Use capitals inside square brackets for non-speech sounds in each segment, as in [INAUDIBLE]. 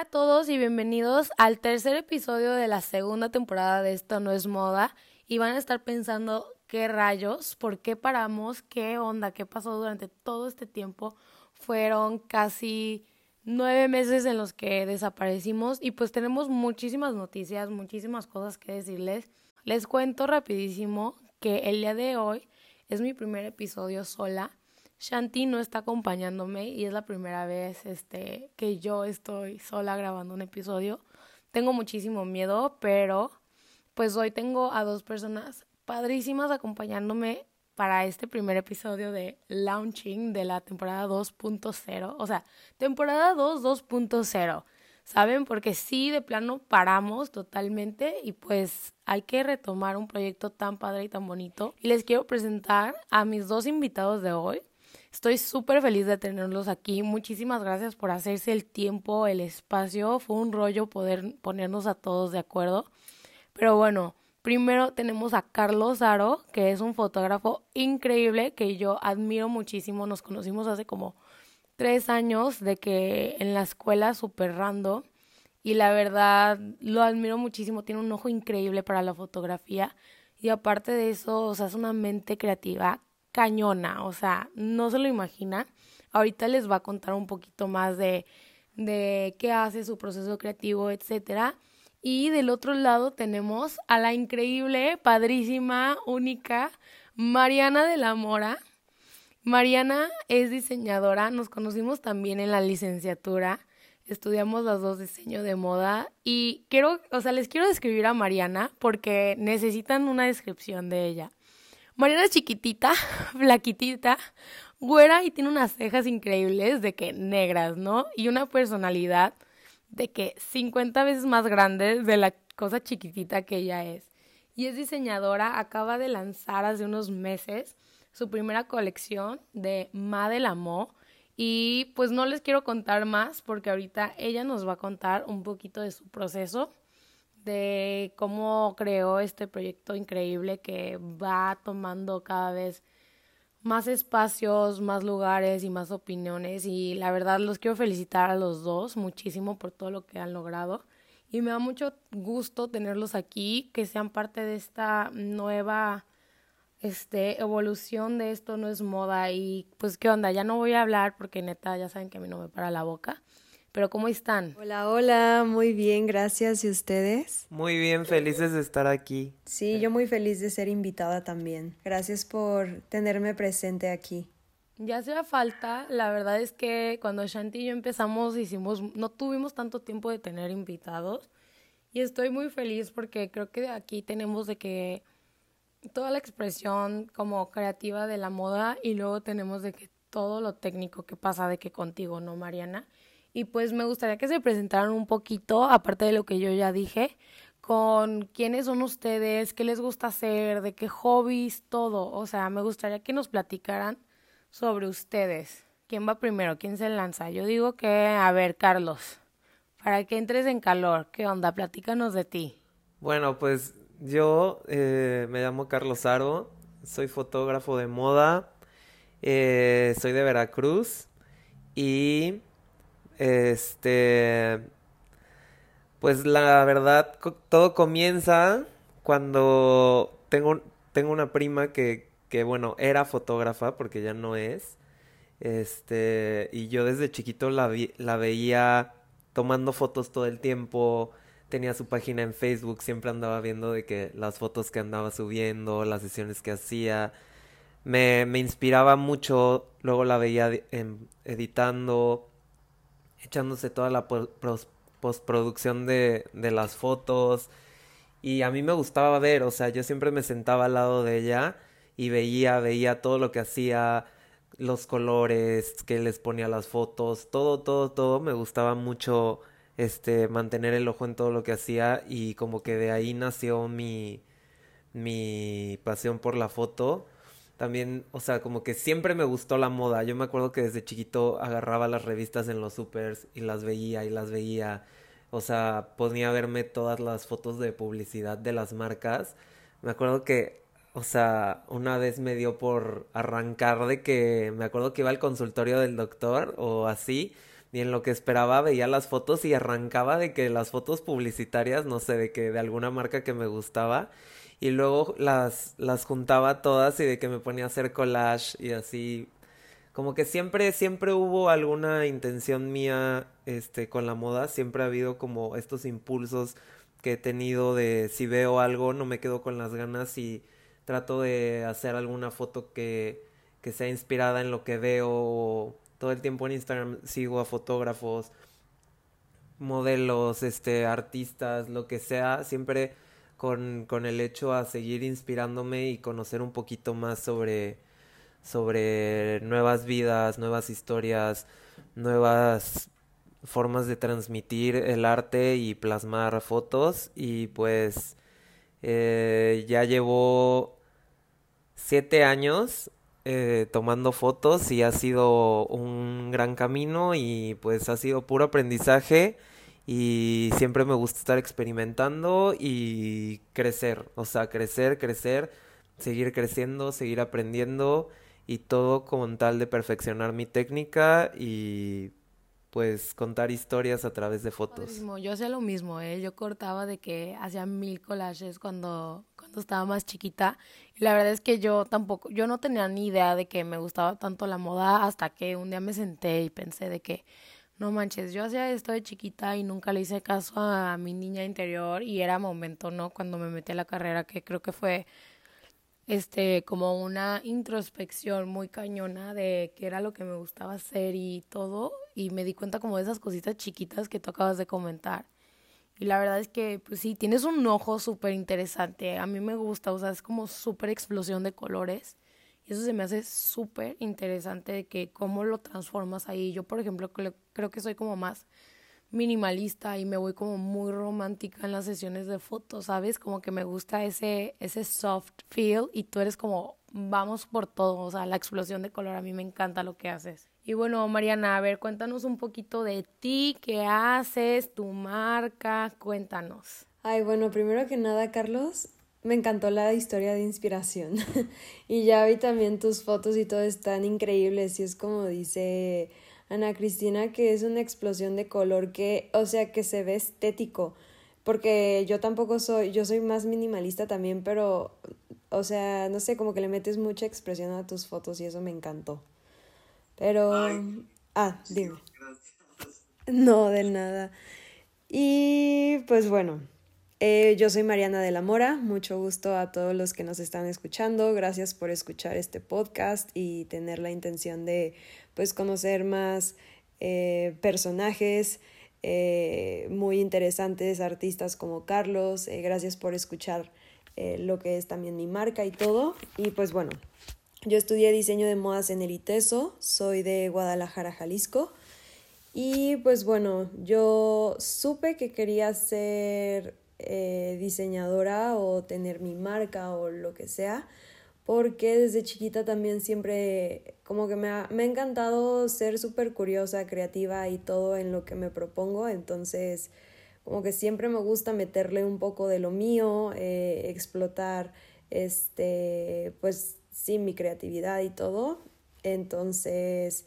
Hola a todos y bienvenidos al tercer episodio de la segunda temporada de Esto no es moda. Y van a estar pensando qué rayos, por qué paramos, qué onda, qué pasó durante todo este tiempo. Fueron casi nueve meses en los que desaparecimos y pues tenemos muchísimas noticias, muchísimas cosas que decirles. Les cuento rapidísimo que el día de hoy es mi primer episodio sola Shanti no está acompañándome y es la primera vez este, que yo estoy sola grabando un episodio. Tengo muchísimo miedo, pero pues hoy tengo a dos personas padrísimas acompañándome para este primer episodio de launching de la temporada 2.0. O sea, temporada 2 2.0. ¿Saben? Porque sí, de plano paramos totalmente y pues hay que retomar un proyecto tan padre y tan bonito. Y les quiero presentar a mis dos invitados de hoy. Estoy súper feliz de tenerlos aquí. Muchísimas gracias por hacerse el tiempo, el espacio. Fue un rollo poder ponernos a todos de acuerdo. Pero bueno, primero tenemos a Carlos Aro, que es un fotógrafo increíble que yo admiro muchísimo. Nos conocimos hace como tres años de que en la escuela super rando. Y la verdad lo admiro muchísimo. Tiene un ojo increíble para la fotografía. Y aparte de eso, o sea, es una mente creativa cañona, o sea, no se lo imagina. Ahorita les va a contar un poquito más de, de qué hace su proceso creativo, etcétera. Y del otro lado tenemos a la increíble, padrísima, única Mariana de la Mora. Mariana es diseñadora, nos conocimos también en la licenciatura, estudiamos las dos diseño de moda y quiero, o sea, les quiero describir a Mariana porque necesitan una descripción de ella. Mariana es chiquitita, [LAUGHS] flaquitita, güera y tiene unas cejas increíbles de que negras, ¿no? Y una personalidad de que 50 veces más grande de la cosa chiquitita que ella es. Y es diseñadora, acaba de lanzar hace unos meses su primera colección de Ma de la Mo. Y pues no les quiero contar más porque ahorita ella nos va a contar un poquito de su proceso de cómo creó este proyecto increíble que va tomando cada vez más espacios, más lugares y más opiniones. Y la verdad los quiero felicitar a los dos muchísimo por todo lo que han logrado. Y me da mucho gusto tenerlos aquí, que sean parte de esta nueva este evolución de esto no es moda. Y pues qué onda, ya no voy a hablar porque neta ya saben que a mí no me para la boca. Pero ¿cómo están? Hola, hola, muy bien, gracias. ¿Y ustedes? Muy bien, felices de estar aquí. Sí, yo muy feliz de ser invitada también. Gracias por tenerme presente aquí. Ya hacía falta, la verdad es que cuando Shanti y yo empezamos hicimos, no tuvimos tanto tiempo de tener invitados y estoy muy feliz porque creo que aquí tenemos de que toda la expresión como creativa de la moda y luego tenemos de que todo lo técnico que pasa de que contigo, ¿no, Mariana? Y pues me gustaría que se presentaran un poquito, aparte de lo que yo ya dije, con quiénes son ustedes, qué les gusta hacer, de qué hobbies, todo. O sea, me gustaría que nos platicaran sobre ustedes. ¿Quién va primero? ¿Quién se lanza? Yo digo que, a ver, Carlos, para que entres en calor, ¿qué onda? Platícanos de ti. Bueno, pues yo eh, me llamo Carlos Aro, soy fotógrafo de moda, eh, soy de Veracruz y este, pues la verdad, todo comienza cuando tengo, tengo una prima que, que, bueno, era fotógrafa porque ya no es. Este, y yo desde chiquito la, la veía tomando fotos todo el tiempo, tenía su página en Facebook, siempre andaba viendo de que las fotos que andaba subiendo, las sesiones que hacía, me, me inspiraba mucho, luego la veía editando, echándose toda la postproducción de, de las fotos. Y a mí me gustaba ver, o sea, yo siempre me sentaba al lado de ella y veía, veía todo lo que hacía, los colores que les ponía las fotos, todo, todo, todo. Me gustaba mucho este mantener el ojo en todo lo que hacía y como que de ahí nació mi mi pasión por la foto también, o sea, como que siempre me gustó la moda. Yo me acuerdo que desde chiquito agarraba las revistas en los supers y las veía y las veía. O sea, podía verme todas las fotos de publicidad de las marcas. Me acuerdo que, o sea, una vez me dio por arrancar de que, me acuerdo que iba al consultorio del doctor o así, ni en lo que esperaba veía las fotos y arrancaba de que las fotos publicitarias, no sé, de que de alguna marca que me gustaba y luego las, las juntaba todas y de que me ponía a hacer collage y así. Como que siempre, siempre hubo alguna intención mía, este, con la moda, siempre ha habido como estos impulsos que he tenido de si veo algo, no me quedo con las ganas y trato de hacer alguna foto que, que sea inspirada en lo que veo. Todo el tiempo en Instagram sigo a fotógrafos, modelos, este, artistas, lo que sea, siempre con, con el hecho a seguir inspirándome y conocer un poquito más sobre, sobre nuevas vidas, nuevas historias, nuevas formas de transmitir el arte y plasmar fotos. Y pues eh, ya llevo siete años eh, tomando fotos y ha sido un gran camino y pues ha sido puro aprendizaje y siempre me gusta estar experimentando y crecer, o sea, crecer, crecer, seguir creciendo, seguir aprendiendo y todo con tal de perfeccionar mi técnica y pues contar historias a través de fotos. Yo hacía lo mismo, ¿eh? Yo cortaba de que hacía mil collages cuando, cuando estaba más chiquita. Y la verdad es que yo tampoco, yo no tenía ni idea de que me gustaba tanto la moda hasta que un día me senté y pensé de que no manches, yo hacía esto de chiquita y nunca le hice caso a mi niña interior y era momento, ¿no? Cuando me metí a la carrera, que creo que fue este como una introspección muy cañona de qué era lo que me gustaba hacer y todo y me di cuenta como de esas cositas chiquitas que tú acabas de comentar. Y la verdad es que, pues sí, tienes un ojo súper interesante. A mí me gusta, o sea, es como súper explosión de colores. Eso se me hace súper interesante de que cómo lo transformas ahí. Yo, por ejemplo, creo que soy como más minimalista y me voy como muy romántica en las sesiones de fotos, ¿sabes? Como que me gusta ese, ese soft feel y tú eres como, vamos por todo, o sea, la explosión de color, a mí me encanta lo que haces. Y bueno, Mariana, a ver, cuéntanos un poquito de ti, qué haces, tu marca, cuéntanos. Ay, bueno, primero que nada, Carlos, me encantó la historia de inspiración. [LAUGHS] y ya vi también tus fotos y todo están increíbles. Y es como dice Ana Cristina, que es una explosión de color que, o sea, que se ve estético. Porque yo tampoco soy, yo soy más minimalista también, pero, o sea, no sé, como que le metes mucha expresión a tus fotos y eso me encantó. Pero, ah, dime. No, de nada. Y pues bueno, eh, yo soy Mariana de la Mora, mucho gusto a todos los que nos están escuchando, gracias por escuchar este podcast y tener la intención de pues conocer más eh, personajes eh, muy interesantes, artistas como Carlos, gracias por escuchar lo que es también mi marca y todo. Y pues bueno, yo estudié diseño de modas en el ITESO, soy de Guadalajara, Jalisco. Y pues bueno, yo supe que quería ser eh, diseñadora o tener mi marca o lo que sea, porque desde chiquita también siempre como que me ha, me ha encantado ser súper curiosa, creativa y todo en lo que me propongo, entonces como que siempre me gusta meterle un poco de lo mío, eh, explotar este, pues sí, mi creatividad y todo, entonces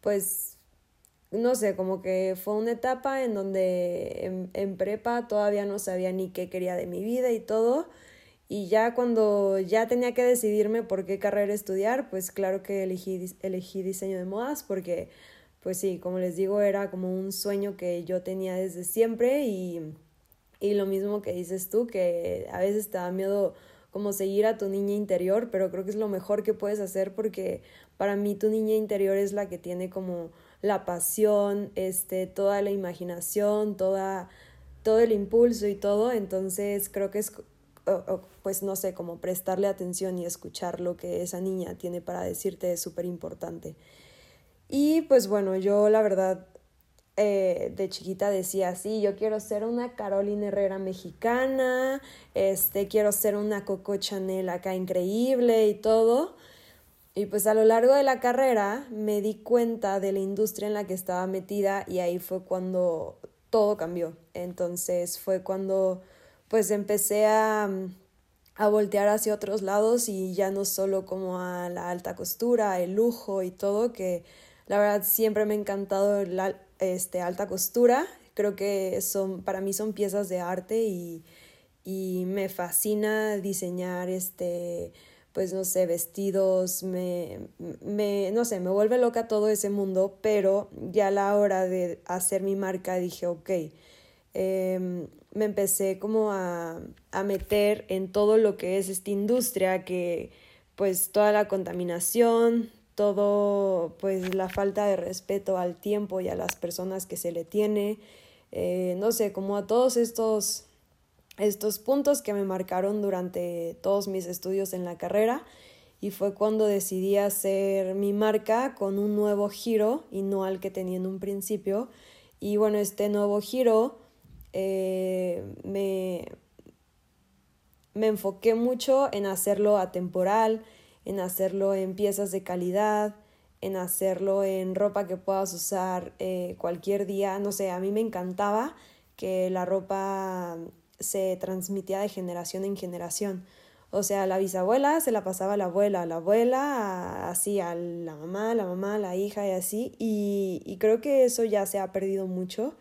pues no sé, como que fue una etapa en donde en, prepa todavía no sabía ni qué quería de mi vida y todo. Y ya cuando ya tenía que decidirme por qué carrera estudiar, pues claro que elegí, elegí diseño de modas porque, pues sí, como les digo, era como un sueño que yo tenía desde siempre y, y lo mismo que dices tú, que a veces te da miedo como seguir a tu niña interior, pero creo que es lo mejor que puedes hacer porque para mí tu niña interior es la que tiene como la pasión, este, toda la imaginación, toda, todo el impulso y todo, entonces creo que es, pues no sé, como prestarle atención y escuchar lo que esa niña tiene para decirte es súper importante. Y pues bueno, yo la verdad eh, de chiquita decía, sí, yo quiero ser una Carolina Herrera mexicana, este, quiero ser una Coco Chanel acá increíble y todo. Y pues a lo largo de la carrera me di cuenta de la industria en la que estaba metida y ahí fue cuando todo cambió. Entonces fue cuando pues empecé a, a voltear hacia otros lados y ya no solo como a la alta costura, el lujo y todo, que la verdad siempre me ha encantado este, alta costura. Creo que son, para mí son piezas de arte y, y me fascina diseñar este pues no sé, vestidos, me, me, no sé, me vuelve loca todo ese mundo, pero ya a la hora de hacer mi marca dije, ok, em, me empecé como a, a meter en todo lo que es esta industria, que pues toda la contaminación, todo pues la falta de respeto al tiempo y a las personas que se le tiene, eh, no sé, como a todos estos estos puntos que me marcaron durante todos mis estudios en la carrera y fue cuando decidí hacer mi marca con un nuevo giro y no al que tenía en un principio. Y bueno, este nuevo giro eh, me, me enfoqué mucho en hacerlo atemporal, en hacerlo en piezas de calidad, en hacerlo en ropa que puedas usar eh, cualquier día. No sé, a mí me encantaba que la ropa se transmitía de generación en generación. O sea, la bisabuela se la pasaba a la abuela, la abuela así a la mamá, la mamá, la hija y así. Y, y creo que eso ya se ha perdido mucho.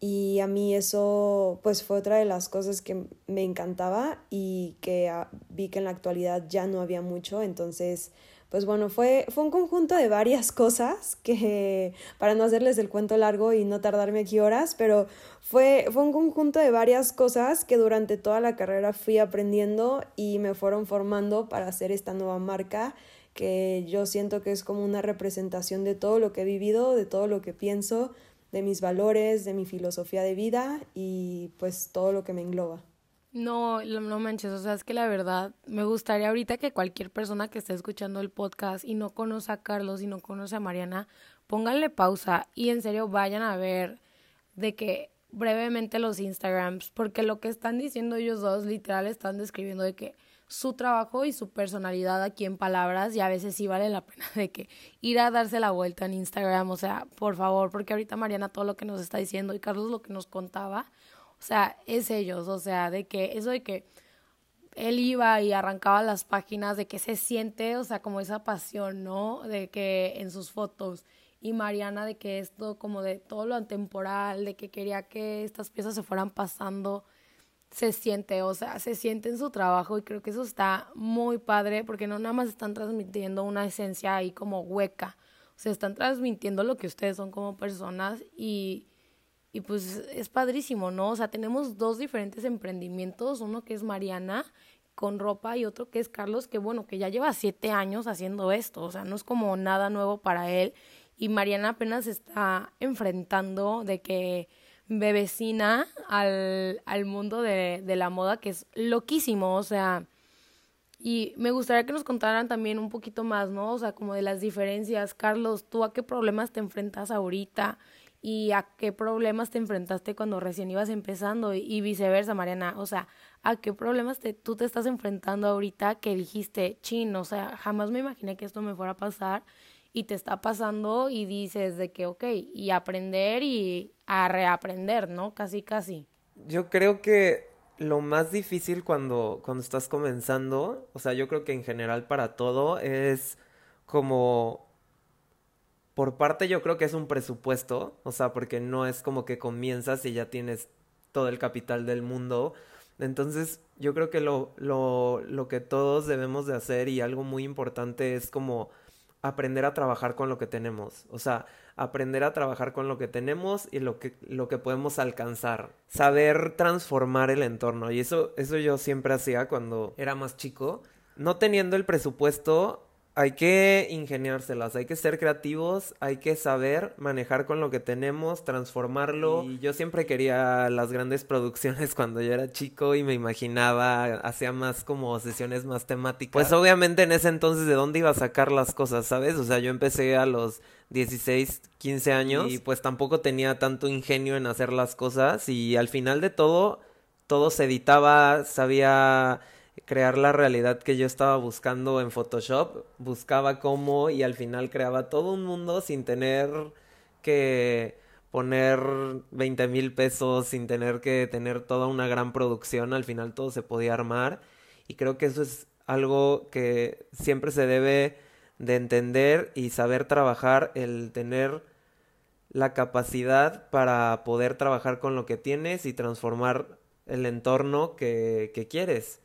Y a mí eso pues fue otra de las cosas que me encantaba y que ah, vi que en la actualidad ya no había mucho. Entonces pues bueno, fue, fue un conjunto de varias cosas que, para no hacerles el cuento largo y no tardarme aquí horas, pero fue, fue un conjunto de varias cosas que durante toda la carrera fui aprendiendo y me fueron formando para hacer esta nueva marca que yo siento que es como una representación de todo lo que he vivido, de todo lo que pienso, de mis valores, de mi filosofía de vida y pues todo lo que me engloba. No, no manches, o sea, es que la verdad me gustaría ahorita que cualquier persona que esté escuchando el podcast y no conoce a Carlos y no conoce a Mariana, pónganle pausa y en serio vayan a ver de que brevemente los Instagrams, porque lo que están diciendo ellos dos literal están describiendo de que su trabajo y su personalidad aquí en palabras y a veces sí vale la pena de que ir a darse la vuelta en Instagram, o sea, por favor, porque ahorita Mariana todo lo que nos está diciendo y Carlos lo que nos contaba, o sea, es ellos, o sea, de que eso de que él iba y arrancaba las páginas, de que se siente, o sea, como esa pasión, ¿no? De que en sus fotos. Y Mariana de que esto como de todo lo atemporal, de que quería que estas piezas se fueran pasando, se siente, o sea, se siente en su trabajo y creo que eso está muy padre porque no nada más están transmitiendo una esencia ahí como hueca, o sea, están transmitiendo lo que ustedes son como personas y y pues es padrísimo, ¿no? O sea, tenemos dos diferentes emprendimientos, uno que es Mariana con ropa y otro que es Carlos, que bueno, que ya lleva siete años haciendo esto, o sea, no es como nada nuevo para él. Y Mariana apenas está enfrentando de que bebecina al, al mundo de, de la moda, que es loquísimo, o sea, y me gustaría que nos contaran también un poquito más, ¿no? O sea, como de las diferencias. Carlos, ¿tú a qué problemas te enfrentas ahorita? Y a qué problemas te enfrentaste cuando recién ibas empezando y, viceversa, Mariana. O sea, a qué problemas te, tú te estás enfrentando ahorita que dijiste, chin, o sea, jamás me imaginé que esto me fuera a pasar y te está pasando y dices de que, ok, y aprender y a reaprender, ¿no? Casi, casi. Yo creo que lo más difícil cuando, cuando estás comenzando, o sea, yo creo que en general para todo es como por parte yo creo que es un presupuesto, o sea, porque no es como que comienzas y ya tienes todo el capital del mundo. Entonces, yo creo que lo, lo, lo que todos debemos de hacer y algo muy importante es como aprender a trabajar con lo que tenemos. O sea, aprender a trabajar con lo que tenemos y lo que, lo que podemos alcanzar. Saber transformar el entorno. Y eso, eso yo siempre hacía cuando era más chico. No teniendo el presupuesto, hay que ingeniárselas, hay que ser creativos, hay que saber manejar con lo que tenemos, transformarlo. Y yo siempre quería las grandes producciones [LAUGHS] cuando yo era chico y me imaginaba, hacía más como sesiones más temáticas. Pues obviamente en ese entonces de dónde iba a sacar las cosas, ¿sabes? O sea, yo empecé a los 16, 15 años y pues tampoco tenía tanto ingenio en hacer las cosas y al final de todo, todo se editaba, sabía crear la realidad que yo estaba buscando en Photoshop, buscaba cómo y al final creaba todo un mundo sin tener que poner 20 mil pesos, sin tener que tener toda una gran producción, al final todo se podía armar y creo que eso es algo que siempre se debe de entender y saber trabajar, el tener la capacidad para poder trabajar con lo que tienes y transformar el entorno que, que quieres.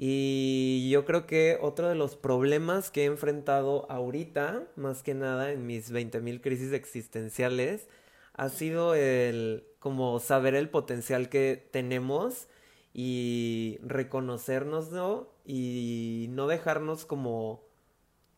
Y yo creo que otro de los problemas que he enfrentado ahorita, más que nada en mis 20.000 crisis existenciales, ha sido el como saber el potencial que tenemos y reconocernoslo y no dejarnos como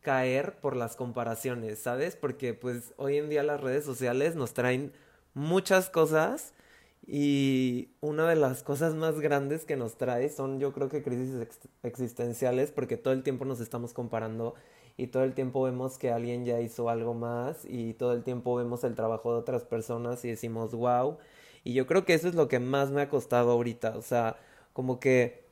caer por las comparaciones, ¿sabes? Porque pues hoy en día las redes sociales nos traen muchas cosas y una de las cosas más grandes que nos trae son yo creo que crisis existenciales porque todo el tiempo nos estamos comparando y todo el tiempo vemos que alguien ya hizo algo más y todo el tiempo vemos el trabajo de otras personas y decimos wow y yo creo que eso es lo que más me ha costado ahorita, o sea, como que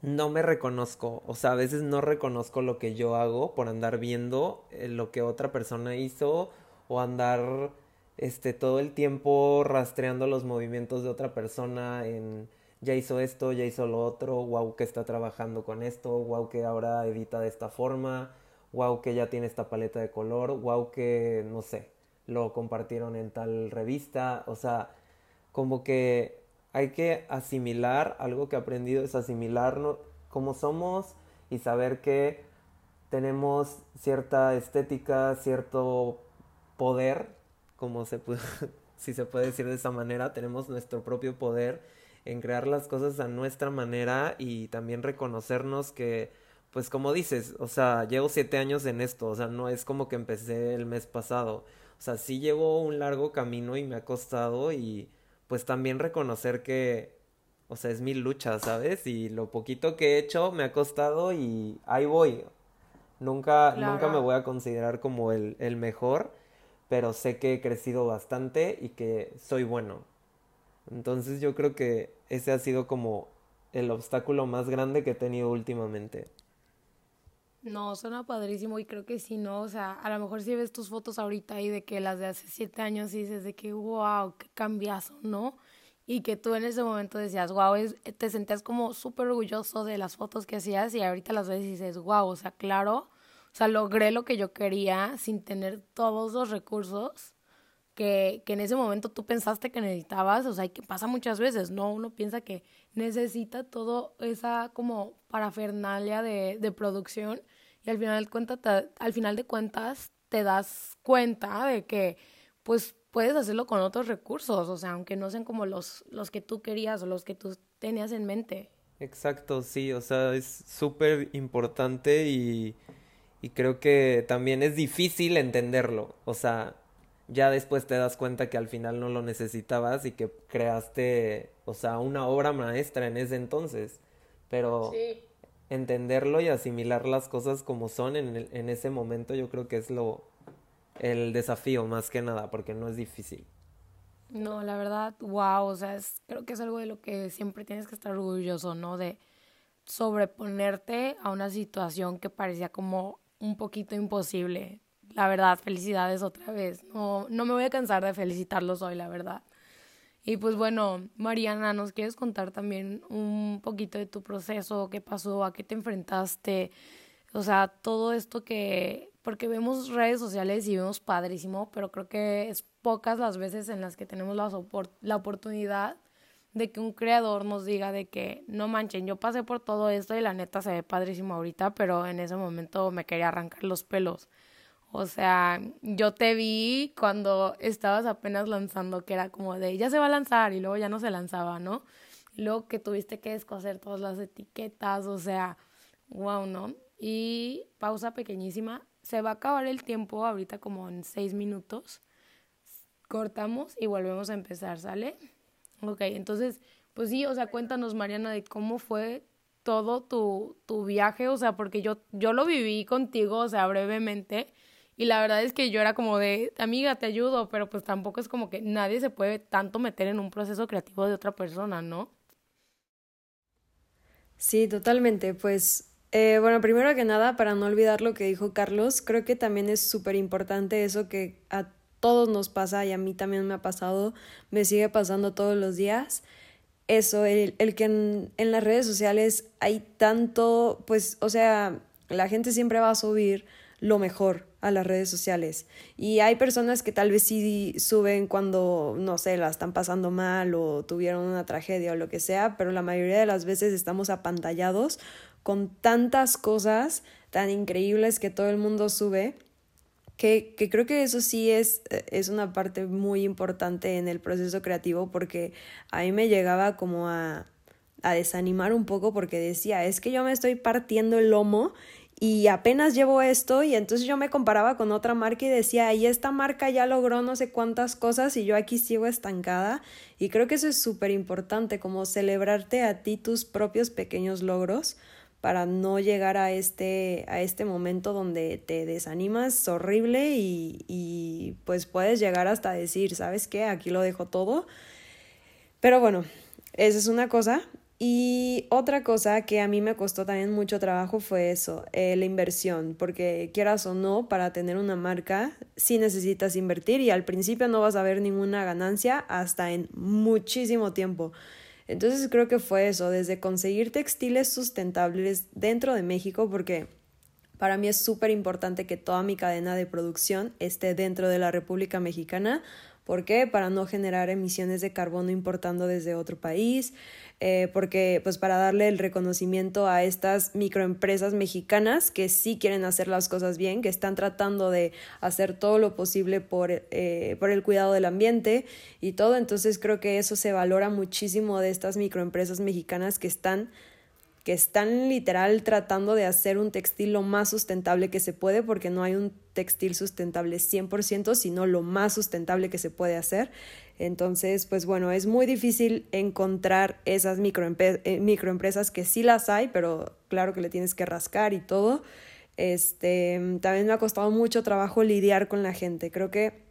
no me reconozco, o sea, a veces no reconozco lo que yo hago por andar viendo eh, lo que otra persona hizo o andar este todo el tiempo rastreando los movimientos de otra persona en ya hizo esto, ya hizo lo otro, wow que está trabajando con esto, wow que ahora edita de esta forma, wow que ya tiene esta paleta de color, wow que no sé, lo compartieron en tal revista, o sea, como que hay que asimilar, algo que he aprendido es asimilar cómo somos y saber que tenemos cierta estética, cierto poder, como se puede, [LAUGHS] si se puede decir de esa manera, tenemos nuestro propio poder en crear las cosas a nuestra manera y también reconocernos que, pues como dices, o sea, llevo siete años en esto, o sea, no es como que empecé el mes pasado, o sea, sí llevo un largo camino y me ha costado y pues también reconocer que, o sea, es mi lucha, ¿sabes? Y lo poquito que he hecho me ha costado y ahí voy. Nunca, nunca me voy a considerar como el, el mejor, pero sé que he crecido bastante y que soy bueno. Entonces yo creo que ese ha sido como el obstáculo más grande que he tenido últimamente. No, suena padrísimo y creo que sí, ¿no? O sea, a lo mejor si ves tus fotos ahorita y de que las de hace siete años y dices de que, wow, qué cambiazo, ¿no? Y que tú en ese momento decías, wow, es, te sentías como súper orgulloso de las fotos que hacías y ahorita las ves y dices, wow, o sea, claro, o sea, logré lo que yo quería sin tener todos los recursos que, que en ese momento tú pensaste que necesitabas, o sea, que pasa muchas veces, ¿no? Uno piensa que necesita todo esa como parafernalia de, de producción y al final, de cuenta, al final de cuentas te das cuenta de que pues puedes hacerlo con otros recursos, o sea, aunque no sean como los, los que tú querías o los que tú tenías en mente. Exacto, sí, o sea, es súper importante y, y creo que también es difícil entenderlo, o sea, ya después te das cuenta que al final no lo necesitabas y que creaste, o sea, una obra maestra en ese entonces, pero entenderlo y asimilar las cosas como son en, en ese momento yo creo que es lo el desafío más que nada porque no es difícil. No, la verdad, wow, o sea, creo que es algo de lo que siempre tienes que estar orgulloso, ¿no? De sobreponerte a una situación que parecía como un poquito imposible. La verdad, felicidades otra vez. No, no me voy a cansar de felicitarlos hoy, la verdad. Y pues bueno, Mariana, ¿nos quieres contar también un poquito de tu proceso? ¿Qué pasó? ¿A qué te enfrentaste? O sea, todo esto que... Porque vemos redes sociales y vemos padrísimo, pero creo que es pocas las veces en las que tenemos la, la oportunidad de que un creador nos diga de que no manchen, yo pasé por todo esto y la neta se ve padrísimo ahorita, pero en ese momento me quería arrancar los pelos. O sea, yo te vi cuando estabas apenas lanzando, que era como de, ya se va a lanzar y luego ya no se lanzaba, ¿no? Luego que tuviste que descoser todas las etiquetas, o sea, wow, ¿no? Y pausa pequeñísima, se va a acabar el tiempo ahorita como en seis minutos. Cortamos y volvemos a empezar, ¿sale? Ok, entonces, pues sí, o sea, cuéntanos, Mariana, de cómo fue todo tu, tu viaje, o sea, porque yo, yo lo viví contigo, o sea, brevemente y la verdad es que yo era como de, amiga, te ayudo, pero pues tampoco es como que nadie se puede tanto meter en un proceso creativo de otra persona, ¿no? Sí, totalmente. Pues, eh, bueno, primero que nada, para no olvidar lo que dijo Carlos, creo que también es súper importante eso que a todos nos pasa y a mí también me ha pasado, me sigue pasando todos los días. Eso, el, el que en, en las redes sociales hay tanto, pues, o sea, la gente siempre va a subir lo mejor, a las redes sociales. Y hay personas que tal vez sí suben cuando, no sé, la están pasando mal o tuvieron una tragedia o lo que sea, pero la mayoría de las veces estamos apantallados con tantas cosas tan increíbles que todo el mundo sube. Que, que creo que eso sí es, es una parte muy importante en el proceso creativo porque a mí me llegaba como a, a desanimar un poco porque decía, es que yo me estoy partiendo el lomo y apenas llevo esto y entonces yo me comparaba con otra marca y decía, y esta marca ya logró no sé cuántas cosas y yo aquí sigo estancada y creo que eso es súper importante, como celebrarte a ti tus propios pequeños logros para no llegar a este, a este momento donde te desanimas horrible y, y pues puedes llegar hasta decir, ¿sabes qué? Aquí lo dejo todo. Pero bueno, esa es una cosa. Y otra cosa que a mí me costó también mucho trabajo fue eso, eh, la inversión, porque quieras o no, para tener una marca sí necesitas invertir y al principio no vas a ver ninguna ganancia hasta en muchísimo tiempo. Entonces creo que fue eso, desde conseguir textiles sustentables dentro de México, porque para mí es súper importante que toda mi cadena de producción esté dentro de la República Mexicana. ¿Por qué? Para no generar emisiones de carbono importando desde otro país. Eh, porque pues para darle el reconocimiento a estas microempresas mexicanas que sí quieren hacer las cosas bien, que están tratando de hacer todo lo posible por, eh, por el cuidado del ambiente y todo. Entonces creo que eso se valora muchísimo de estas microempresas mexicanas que están que están literal tratando de hacer un textil lo más sustentable que se puede, porque no hay un textil sustentable 100%, sino lo más sustentable que se puede hacer. Entonces, pues bueno, es muy difícil encontrar esas eh, microempresas que sí las hay, pero claro que le tienes que rascar y todo. Este, también me ha costado mucho trabajo lidiar con la gente. Creo que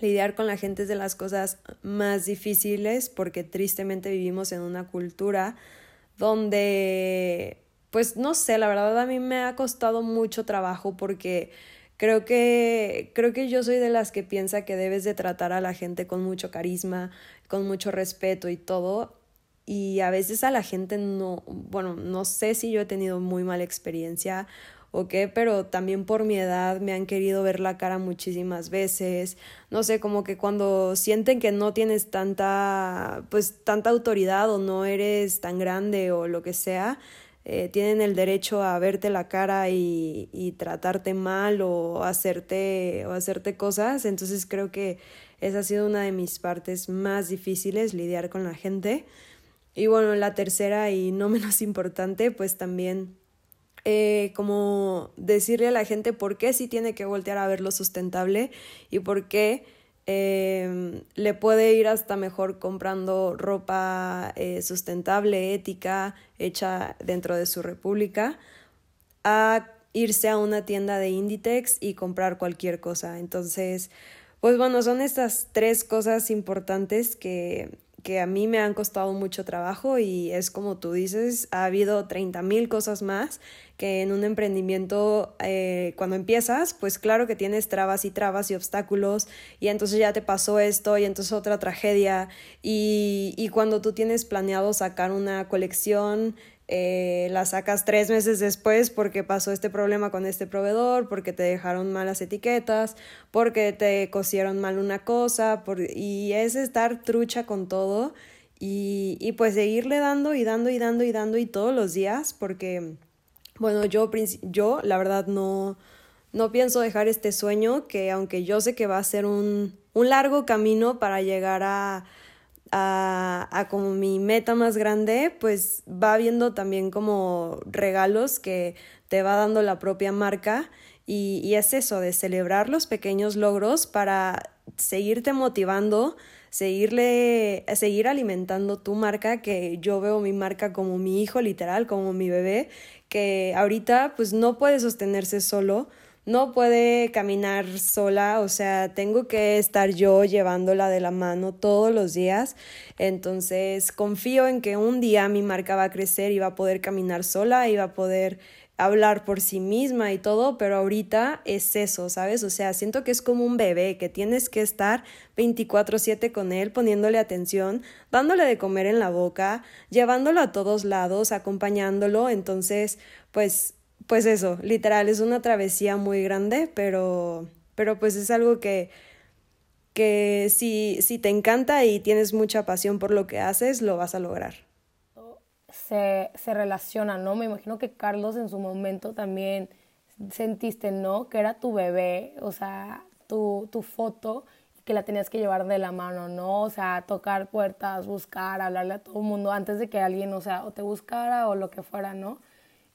lidiar con la gente es de las cosas más difíciles porque tristemente vivimos en una cultura donde, pues no sé, la verdad a mí me ha costado mucho trabajo porque creo que, creo que yo soy de las que piensa que debes de tratar a la gente con mucho carisma, con mucho respeto y todo. Y a veces a la gente no, bueno, no sé si yo he tenido muy mala experiencia o qué, pero también por mi edad me han querido ver la cara muchísimas veces. No sé, como que cuando sienten que no tienes tanta, pues tanta autoridad o no eres tan grande o lo que sea, eh, tienen el derecho a verte la cara y, y tratarte mal o hacerte, o hacerte cosas. Entonces creo que esa ha sido una de mis partes más difíciles, lidiar con la gente. Y bueno, la tercera y no [LAUGHS] menos importante, pues también eh, como decirle a la gente por qué sí tiene que voltear a ver lo sustentable y por qué eh, le puede ir hasta mejor comprando ropa eh, sustentable, ética, hecha dentro de su república, a irse a una tienda de Inditex y comprar cualquier cosa. Entonces, pues bueno, son estas tres cosas importantes que que a mí me han costado mucho trabajo y es como tú dices, ha habido 30 mil cosas más que en un emprendimiento eh, cuando empiezas, pues claro que tienes trabas y trabas y obstáculos y entonces ya te pasó esto y entonces otra tragedia y, y cuando tú tienes planeado sacar una colección eh, la sacas tres meses después porque pasó este problema con este proveedor, porque te dejaron malas etiquetas, porque te cosieron mal una cosa, por, y es estar trucha con todo y, y pues seguirle dando y dando y dando y dando y todos los días, porque, bueno, yo, yo la verdad no, no pienso dejar este sueño que aunque yo sé que va a ser un, un largo camino para llegar a a, a, como mi meta más grande, pues va viendo también como regalos que te va dando la propia marca y, y es eso, de celebrar los pequeños logros para seguirte motivando, seguirle, seguir alimentando tu marca, que yo veo mi marca como mi hijo literal, como mi bebé, que ahorita pues no puede sostenerse solo, no puede caminar sola, o sea, tengo que estar yo llevándola de la mano todos los días. Entonces, confío en que un día mi marca va a crecer y va a poder caminar sola y va a poder hablar por sí misma y todo, pero ahorita es eso, ¿sabes? O sea, siento que es como un bebé, que tienes que estar 24/7 con él, poniéndole atención, dándole de comer en la boca, llevándolo a todos lados, acompañándolo, entonces, pues pues eso, literal, es una travesía muy grande, pero, pero pues es algo que, que si, si te encanta y tienes mucha pasión por lo que haces, lo vas a lograr. Se, se relaciona, ¿no? Me imagino que Carlos en su momento también sentiste, ¿no? Que era tu bebé, o sea, tu, tu foto que la tenías que llevar de la mano, ¿no? O sea, tocar puertas, buscar, hablarle a todo el mundo antes de que alguien, o sea, o te buscara o lo que fuera, ¿no?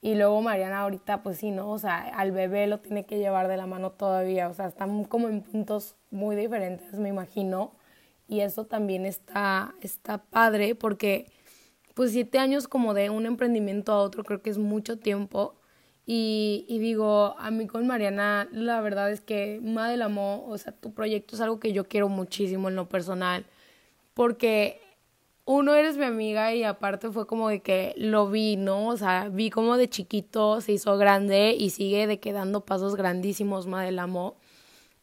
Y luego Mariana ahorita, pues sí, ¿no? O sea, al bebé lo tiene que llevar de la mano todavía, o sea, están como en puntos muy diferentes, me imagino. Y eso también está, está padre porque, pues siete años como de un emprendimiento a otro, creo que es mucho tiempo. Y, digo, a mí con Mariana, la verdad es que Madel Amó, o sea, tu proyecto es algo que yo quiero muchísimo en lo personal, porque uno eres mi amiga y aparte fue como de que lo vi, ¿no? O sea, vi como de chiquito se hizo grande y sigue de que dando pasos grandísimos Madel Amó.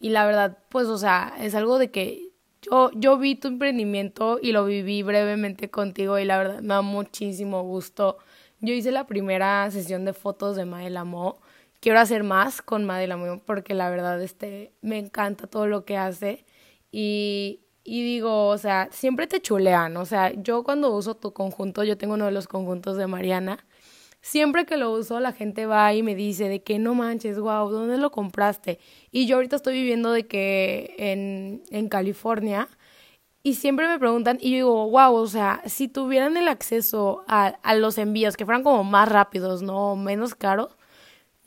Y la verdad, pues, o sea, es algo de que yo, yo vi tu emprendimiento y lo viví brevemente contigo y la verdad me da muchísimo gusto yo hice la primera sesión de fotos de Madel Amo. Quiero hacer más con Madel Amo porque la verdad este, me encanta todo lo que hace. Y, y digo, o sea, siempre te chulean. O sea, yo cuando uso tu conjunto, yo tengo uno de los conjuntos de Mariana. Siempre que lo uso, la gente va y me dice de que no manches, wow, ¿dónde lo compraste? Y yo ahorita estoy viviendo de que en, en California y siempre me preguntan y yo digo, wow, o sea, si tuvieran el acceso a, a los envíos que fueran como más rápidos, no menos caros,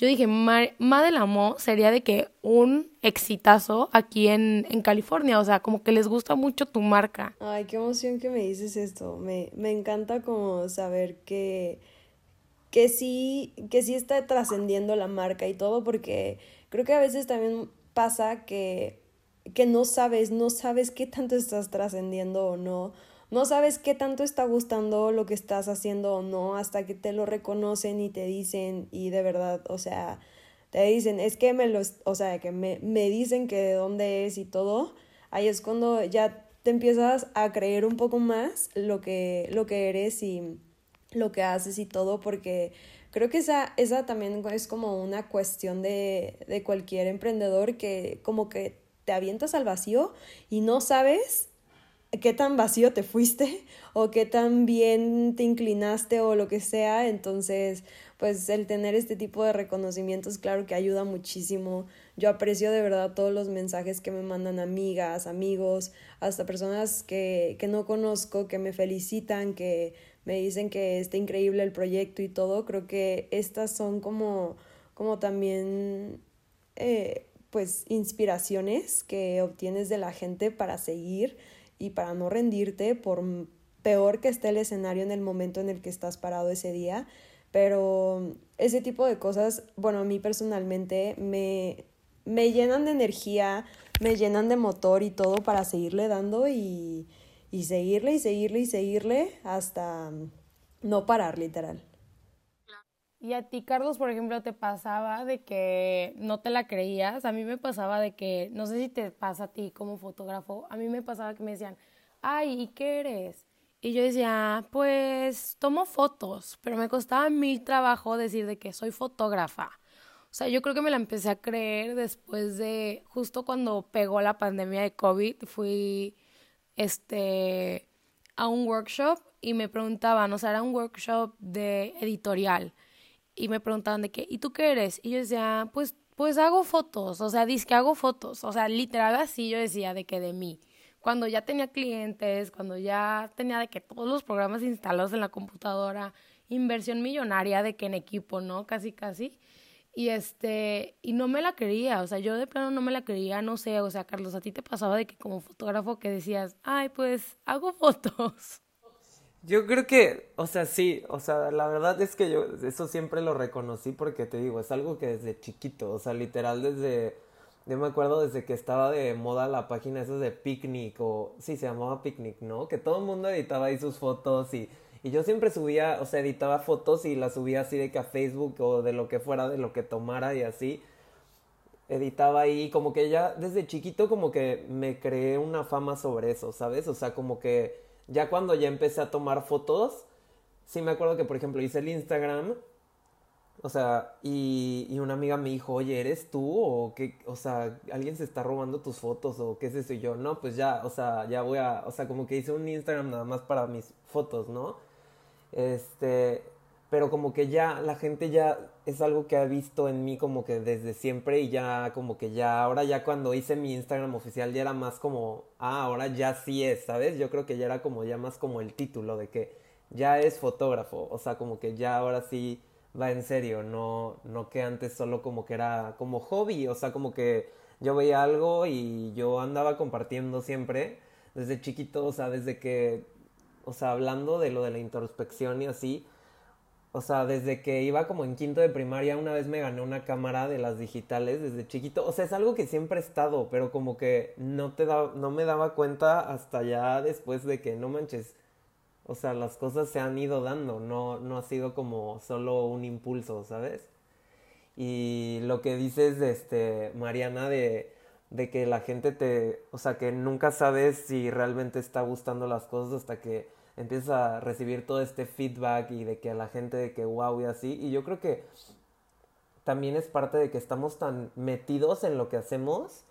yo dije, Madel Amo sería de que un exitazo aquí en, en, California, o sea, como que les gusta mucho tu marca. Ay, qué emoción que me dices esto, me, me encanta como saber que, que sí, que sí está trascendiendo la marca y todo, porque creo que a veces también pasa que que no sabes, no sabes qué tanto estás trascendiendo o no, no sabes qué tanto está gustando lo que estás haciendo o no, hasta que te lo reconocen y te dicen, y de verdad, o sea, te dicen, es que me lo, o sea, que me, me dicen que de dónde es y todo, ahí es cuando ya te empiezas a creer un poco más lo que, lo que eres y lo que haces y todo, porque creo que esa, esa también es como una cuestión de, de cualquier emprendedor que como que te avientas al vacío y no sabes qué tan vacío te fuiste [LAUGHS] o qué tan bien te inclinaste o lo que sea. Entonces, pues el tener este tipo de reconocimientos, claro que ayuda muchísimo. Yo aprecio de verdad todos los mensajes que me mandan amigas, amigos, hasta personas que, que no conozco, que me felicitan, que me dicen que está increíble el proyecto y todo. Creo que estas son como, como también... Eh, pues inspiraciones que obtienes de la gente para seguir y para no rendirte por peor que esté el escenario en el momento en el que estás parado ese día. Pero ese tipo de cosas, bueno, a mí personalmente me, me llenan de energía, me llenan de motor y todo para seguirle dando y, y seguirle y seguirle y seguirle hasta no parar literal. Y a ti, Carlos, por ejemplo, te pasaba de que no te la creías. A mí me pasaba de que, no sé si te pasa a ti como fotógrafo, a mí me pasaba que me decían, ay, ¿y qué eres? Y yo decía, pues tomo fotos, pero me costaba mil trabajo decir de que soy fotógrafa. O sea, yo creo que me la empecé a creer después de, justo cuando pegó la pandemia de COVID, fui, este, a un workshop y me preguntaban, o sea, era un workshop de editorial y me preguntaban de qué, ¿y tú qué eres? Y yo decía, pues, pues hago fotos, o sea, que hago fotos, o sea, literal así yo decía de que de mí. Cuando ya tenía clientes, cuando ya tenía de que todos los programas instalados en la computadora, inversión millonaria de que en equipo, ¿no? Casi, casi. Y este, y no me la quería, o sea, yo de plano no me la quería, no sé, o sea, Carlos, a ti te pasaba de que como fotógrafo que decías, ay, pues hago fotos. Yo creo que, o sea, sí, o sea, la verdad es que yo eso siempre lo reconocí porque te digo, es algo que desde chiquito, o sea, literal desde, yo me acuerdo desde que estaba de moda la página esa de Picnic o, sí, se llamaba Picnic, ¿no? Que todo el mundo editaba ahí sus fotos y, y yo siempre subía, o sea, editaba fotos y las subía así de que a Facebook o de lo que fuera, de lo que tomara y así. Editaba ahí, como que ya desde chiquito como que me creé una fama sobre eso, ¿sabes? O sea, como que ya cuando ya empecé a tomar fotos, sí me acuerdo que, por ejemplo, hice el Instagram O sea, y, y una amiga me dijo, oye, ¿eres tú? O qué, o sea, alguien se está robando tus fotos o qué es eso. Y yo, no, pues ya, o sea, ya voy a, o sea, como que hice un Instagram nada más para mis fotos, ¿no? Este, pero como que ya la gente ya es algo que ha visto en mí como que desde siempre y ya como que ya ahora ya cuando hice mi Instagram oficial ya era más como, ah, ahora ya sí es, ¿sabes? Yo creo que ya era como ya más como el título de que ya es fotógrafo, o sea, como que ya ahora sí va en serio, no no que antes solo como que era como hobby, o sea, como que yo veía algo y yo andaba compartiendo siempre desde chiquito, o sea, desde que o sea, hablando de lo de la introspección y así, o sea, desde que iba como en quinto de primaria, una vez me gané una cámara de las digitales desde chiquito. O sea, es algo que siempre he estado, pero como que no te da, no me daba cuenta hasta ya después de que no manches. O sea, las cosas se han ido dando, no, no ha sido como solo un impulso, ¿sabes? Y lo que dices, de este, Mariana, de, de que la gente te, o sea, que nunca sabes si realmente está gustando las cosas hasta que empiezas a recibir todo este feedback y de que a la gente de que wow y así. Y yo creo que también es parte de que estamos tan metidos en lo que hacemos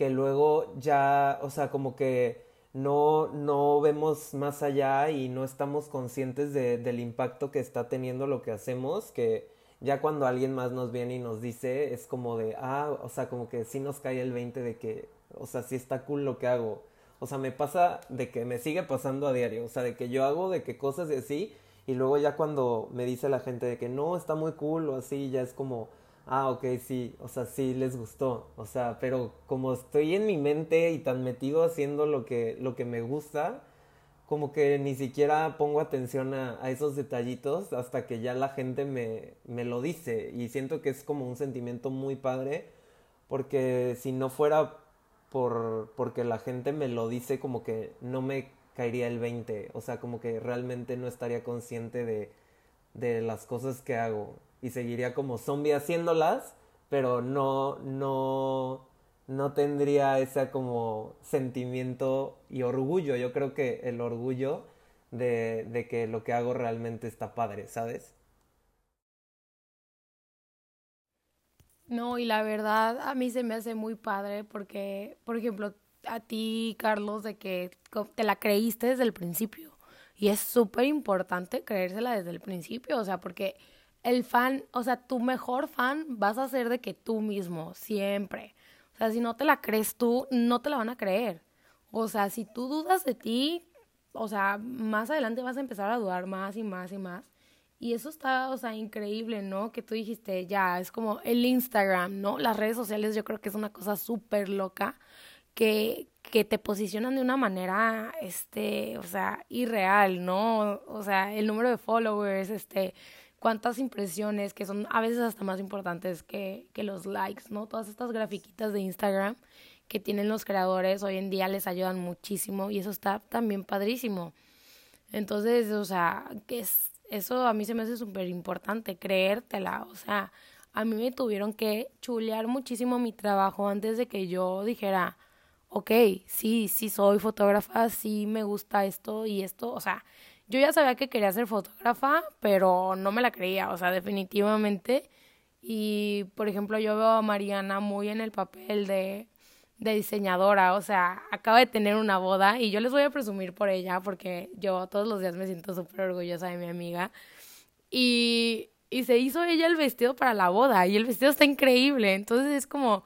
que luego ya, o sea, como que no, no vemos más allá y no estamos conscientes de, del impacto que está teniendo lo que hacemos, que ya cuando alguien más nos viene y nos dice, es como de, ah, o sea, como que sí nos cae el 20 de que, o sea, sí está cool lo que hago. O sea, me pasa de que me sigue pasando a diario, o sea, de que yo hago de que cosas de así y luego ya cuando me dice la gente de que no, está muy cool o así, ya es como, ah, ok, sí, o sea, sí les gustó, o sea, pero como estoy en mi mente y tan metido haciendo lo que, lo que me gusta, como que ni siquiera pongo atención a, a, esos detallitos hasta que ya la gente me, me lo dice. Y siento que es como un sentimiento muy padre porque si no fuera por porque la gente me lo dice como que no me caería el 20, o sea, como que realmente no estaría consciente de, de las cosas que hago y seguiría como zombie haciéndolas, pero no, no, no tendría ese como sentimiento y orgullo. Yo creo que el orgullo de, de que lo que hago realmente está padre, ¿sabes? No, y la verdad a mí se me hace muy padre porque, por ejemplo, a ti, Carlos, de que te la creíste desde el principio. Y es súper importante creérsela desde el principio, o sea, porque el fan, o sea, tu mejor fan vas a ser de que tú mismo, siempre. O sea, si no te la crees tú, no te la van a creer. O sea, si tú dudas de ti, o sea, más adelante vas a empezar a dudar más y más y más. Y eso está, o sea, increíble, ¿no? Que tú dijiste, ya, es como el Instagram, ¿no? Las redes sociales yo creo que es una cosa súper loca que, que te posicionan de una manera, este, o sea, irreal, ¿no? O sea, el número de followers, este, cuántas impresiones, que son a veces hasta más importantes que, que los likes, ¿no? Todas estas grafiquitas de Instagram que tienen los creadores hoy en día les ayudan muchísimo y eso está también padrísimo. Entonces, o sea, que es, eso a mí se me hace súper importante, creértela, o sea, a mí me tuvieron que chulear muchísimo mi trabajo antes de que yo dijera, ok, sí, sí soy fotógrafa, sí me gusta esto y esto, o sea, yo ya sabía que quería ser fotógrafa, pero no me la creía, o sea, definitivamente. Y, por ejemplo, yo veo a Mariana muy en el papel de, de diseñadora, o sea, acaba de tener una boda y yo les voy a presumir por ella porque yo todos los días me siento súper orgullosa de mi amiga. Y, y se hizo ella el vestido para la boda y el vestido está increíble, entonces es como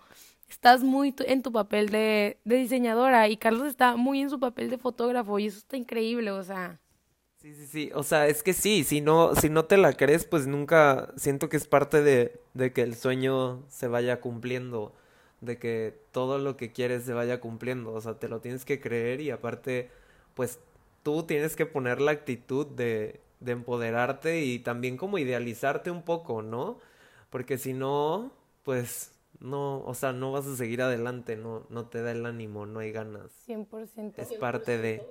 estás muy en tu papel de, de diseñadora y Carlos está muy en su papel de fotógrafo y eso está increíble, o sea. Sí, sí, sí, o sea, es que sí, si no, si no te la crees, pues nunca siento que es parte de, de que el sueño se vaya cumpliendo, de que todo lo que quieres se vaya cumpliendo, o sea, te lo tienes que creer y aparte, pues tú tienes que poner la actitud de, de empoderarte y también como idealizarte un poco, ¿no? Porque si no, pues no, o sea, no vas a seguir adelante, no, no te da el ánimo, no hay ganas. 100%. Es parte de...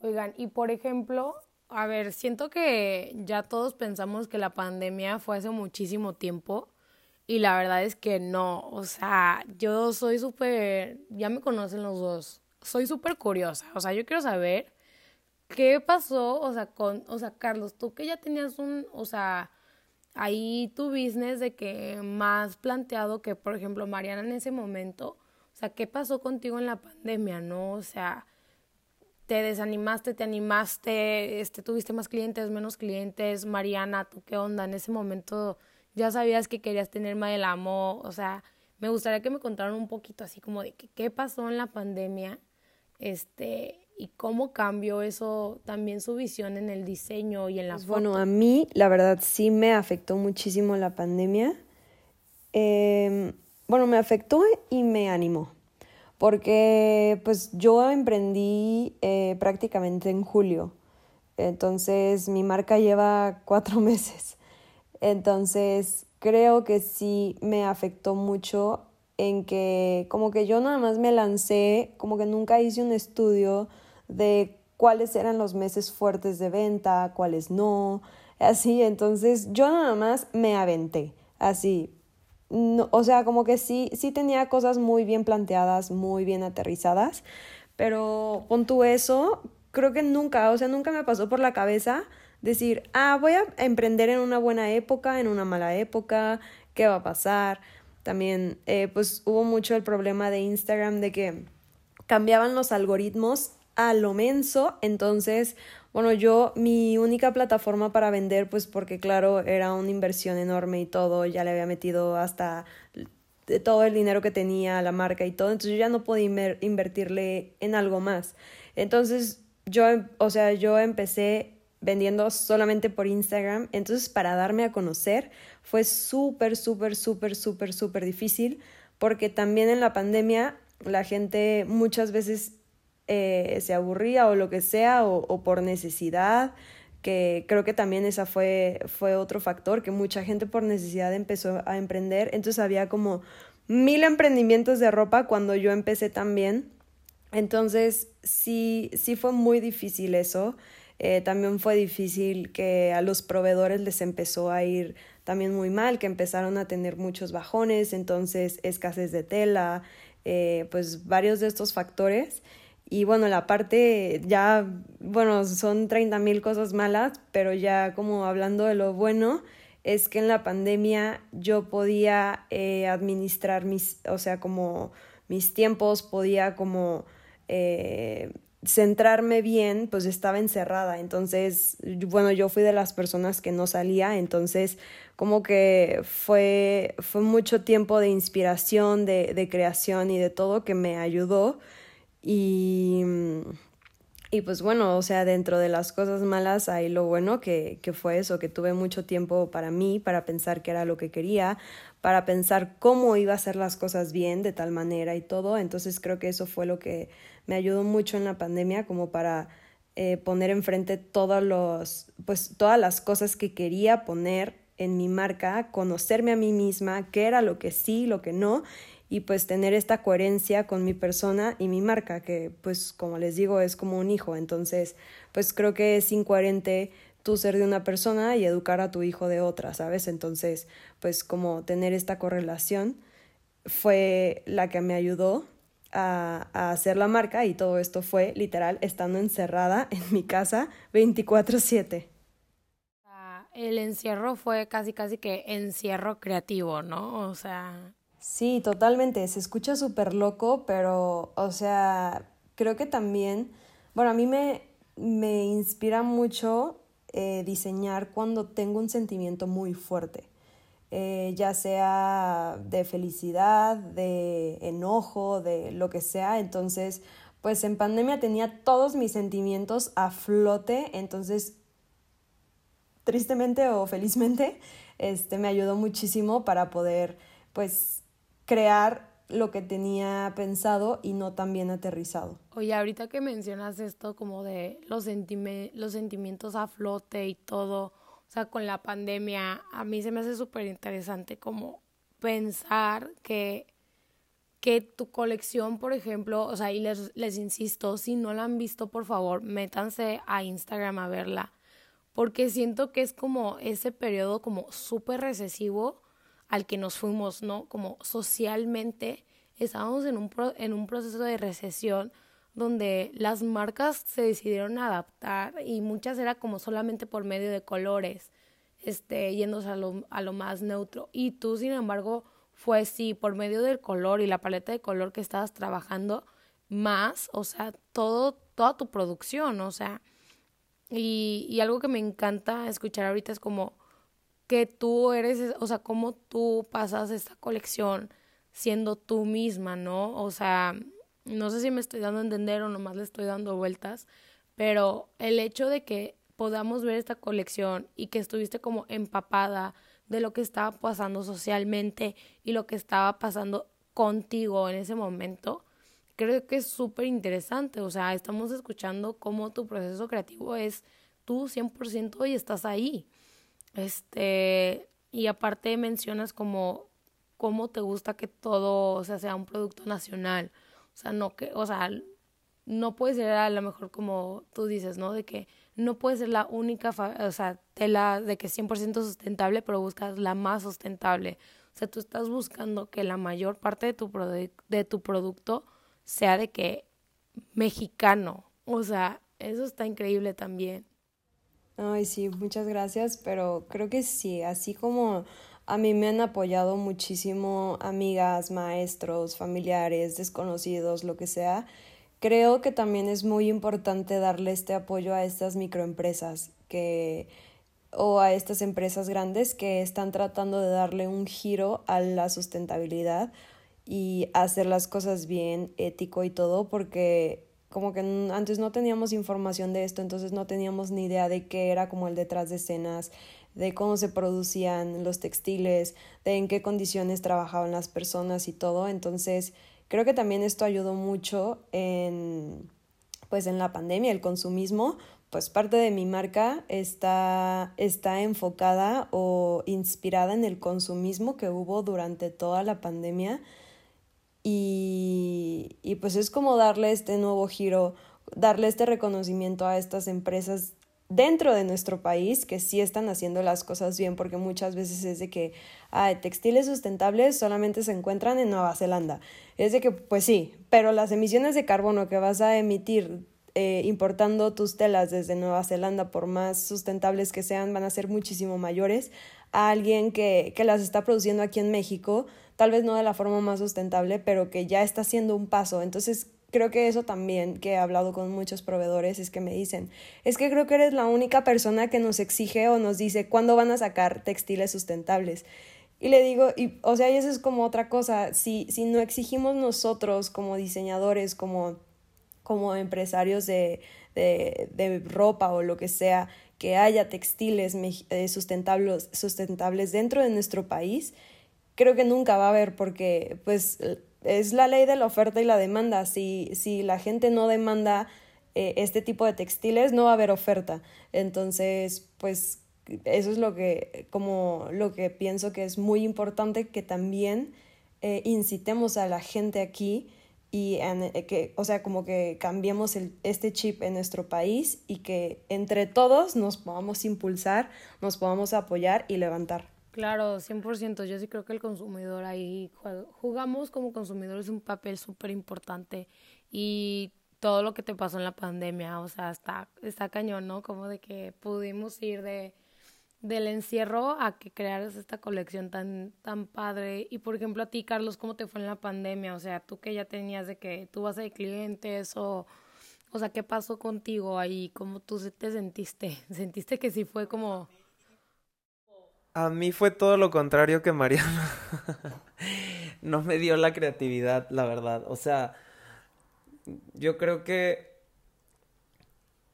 Oigan, y por ejemplo, a ver, siento que ya todos pensamos que la pandemia fue hace muchísimo tiempo y la verdad es que no, o sea, yo soy súper, ya me conocen los dos, soy súper curiosa, o sea, yo quiero saber qué pasó, o sea, con, o sea, Carlos, tú que ya tenías un, o sea, ahí tu business de que más planteado que, por ejemplo, Mariana en ese momento, o sea, ¿qué pasó contigo en la pandemia, no? O sea, te desanimaste, te animaste, este, tuviste más clientes, menos clientes, Mariana, ¿tú qué onda? En ese momento ya sabías que querías tener más del amor, o sea, me gustaría que me contaran un poquito así como de qué pasó en la pandemia, este, y cómo cambió eso también su visión en el diseño y en la pues Bueno, a mí la verdad sí me afectó muchísimo la pandemia. Em, bueno, me afectó y me animó, porque pues yo emprendí eh, prácticamente en julio, entonces mi marca lleva cuatro [LAUGHS] meses, entonces creo que sí me afectó mucho en que como que yo nada más me lancé, como que nunca hice un estudio de cuáles eran los meses fuertes de venta, cuáles no, así, entonces yo nada más me aventé, así. o sea, como que sí, sí tenía cosas muy bien planteadas, muy bien aterrizadas, pero pon tú eso, creo que nunca, o sea, nunca me pasó por la cabeza decir, ah, voy a emprender en una buena época, en una mala época, ¿qué va a pasar? También, eh, pues hubo mucho el problema de Instagram de que cambiaban los algoritmos a lo menso, entonces, bueno, yo mi única plataforma para vender, pues porque claro, era una inversión enorme y todo, ya le había metido hasta todo el dinero que tenía la marca y todo, entonces yo ya no podía invertirle en algo más. Entonces, yo, o sea, yo empecé vendiendo solamente por Instagram, entonces para darme a conocer fue súper, súper, súper, súper, súper difícil, porque también en la pandemia la gente muchas veces eh, se aburría o lo que sea, o, por necesidad, que creo que también esa fue, fue otro factor, que mucha gente por necesidad empezó a emprender, entonces había como mil emprendimientos de ropa cuando yo empecé también, entonces sí, sí fue muy difícil eso. Eh, también fue difícil que a los proveedores les empezó a ir también muy mal, que empezaron a tener muchos bajones, entonces escasez de tela, eh, pues varios de estos factores. Y bueno, la parte ya, bueno, son 30 mil cosas malas, pero ya como hablando de lo bueno, es que en la pandemia yo podía eh, administrar mis, o sea, como mis tiempos, podía como eh, centrarme bien, pues estaba encerrada. Entonces, bueno, yo fui de las personas que no salía, entonces como que fue, fue mucho tiempo de inspiración, de, de creación y de todo que me ayudó y, y pues bueno, o sea, dentro de las cosas malas hay lo bueno que, que fue eso, que tuve mucho tiempo para mí, para pensar qué era lo que quería, para pensar cómo iba a hacer las cosas bien de tal manera y todo. Entonces creo que eso fue lo que me ayudó mucho en la pandemia como para eh, poner enfrente todos los, pues todas las cosas que quería poner en mi marca, conocerme a mí misma, qué era lo que sí, lo que no, y pues tener esta coherencia con mi persona y mi marca, que pues como les digo es como un hijo, entonces pues creo que es incoherente tú ser de una persona y educar a tu hijo de otra, ¿sabes? Entonces pues como tener esta correlación fue la que me ayudó a, a, hacer la marca y todo esto fue literal estando encerrada en mi casa 24/7. Ah, el encierro fue casi casi que encierro creativo, ¿no? O sea, Sí, totalmente. Se escucha súper loco, pero, o sea, creo que también, bueno, a mí me, me inspira mucho eh, diseñar cuando tengo un sentimiento muy fuerte, eh, ya sea de felicidad, de enojo, de lo que sea. Entonces, pues en pandemia tenía todos mis sentimientos a flote, entonces, tristemente o felizmente, este, me ayudó muchísimo para poder, pues, crear lo que tenía pensado y no tan bien aterrizado. Oye, ahorita que mencionas esto como de los, los sentimientos a flote y todo, o sea, con la pandemia, a mí se me hace súper interesante como pensar que, que tu colección, por ejemplo, o sea, y les, les insisto, si no la han visto, por favor, métanse a Instagram a verla, porque siento que es como ese periodo como súper recesivo al que nos fuimos, ¿no? Como socialmente estábamos en un, en un proceso de recesión donde las marcas se decidieron adaptar y muchas era como solamente por medio de colores. este, yéndose a lo, a lo más neutro. Y tú, sin embargo, fue sí, por medio del color y la paleta de color que estabas trabajando, más, o sea, todo, toda tu producción, o sea, y, y algo que me encanta escuchar ahorita es como que tú eres, o sea, cómo tú pasas esta colección siendo tú misma, ¿no? O sea, no sé si me estoy dando a entender o nomás le estoy dando vueltas, pero el hecho de que podamos ver esta colección y que estuviste como empapada de lo que estaba pasando socialmente y lo que estaba pasando contigo en ese momento, creo que es súper interesante. O sea, estamos escuchando cómo tu proceso creativo es tú 100% y estás ahí. Este, y aparte mencionas como cómo te gusta que todo, o sea, sea un producto nacional. O sea, no que, o sea, no puede ser a lo mejor como tú dices, ¿no? De que no puede ser la única, o sea, tela de que es 100% sustentable, pero buscas la más sustentable. O sea, tú estás buscando que la mayor parte de tu, de tu producto sea de que mexicano. O sea, eso está increíble también. Ay, sí, muchas gracias, pero creo que sí, así como a mí me han apoyado muchísimo amigas, maestros, familiares, desconocidos, lo que sea, creo que también es muy importante darle este apoyo a estas microempresas que o a estas empresas grandes que están tratando de darle un giro a la sustentabilidad y hacer las cosas bien, ético y todo, porque como que antes no teníamos información de esto, entonces no teníamos ni idea de qué era como el detrás de escenas, de cómo se producían los textiles, de en qué condiciones trabajaban las personas y todo, entonces Creo que también esto ayudó mucho en, pues en la pandemia, el consumismo, pues parte de mi marca está, está enfocada o inspirada en el consumismo que hubo durante toda la pandemia y, y pues es como darle este nuevo giro, darle este reconocimiento a estas empresas dentro de nuestro país que sí están haciendo las cosas bien, porque muchas veces es de que textiles sustentables solamente se encuentran en Nueva Zelanda. Es de que, pues sí, pero las emisiones de carbono que vas a emitir eh, importando tus telas desde Nueva Zelanda, por más sustentables que sean, van a ser muchísimo mayores a alguien que, que las está produciendo aquí en México, tal vez no de la forma más sustentable, pero que ya está haciendo un paso. Entonces, creo que eso también, que he hablado con muchos proveedores, es que me dicen, es que creo que eres la única persona que nos exige o nos dice cuándo van a sacar textiles sustentables. Y le digo, y, o sea, y eso es como otra cosa, si, si no exigimos nosotros como diseñadores, como, como empresarios de, de, de ropa o lo que sea, que haya textiles eh, sustentables, sustentables dentro de nuestro país, creo que nunca va a haber porque pues es la ley de la oferta y la demanda. Si, si la gente no demanda eh, este tipo de textiles, no va a haber oferta. Entonces, pues eso es lo que, como lo que pienso que es muy importante que también eh, incitemos a la gente aquí y eh, que, o sea, como que cambiemos el, este chip en nuestro país y que entre todos nos podamos impulsar, nos podamos apoyar y levantar. Claro, 100%. Yo sí creo que el consumidor ahí jugamos como consumidores un papel súper importante y todo lo que te pasó en la pandemia, o sea, está, está cañón, ¿no? Como de que pudimos ir de del encierro a que crearas esta colección tan tan padre y por ejemplo a ti Carlos cómo te fue en la pandemia o sea tú que ya tenías de que tú vas de clientes o o sea qué pasó contigo ahí cómo tú te sentiste [LAUGHS] sentiste que sí fue como a mí fue todo lo contrario que Mariana. [LAUGHS] no me dio la creatividad, la verdad. O sea, yo creo que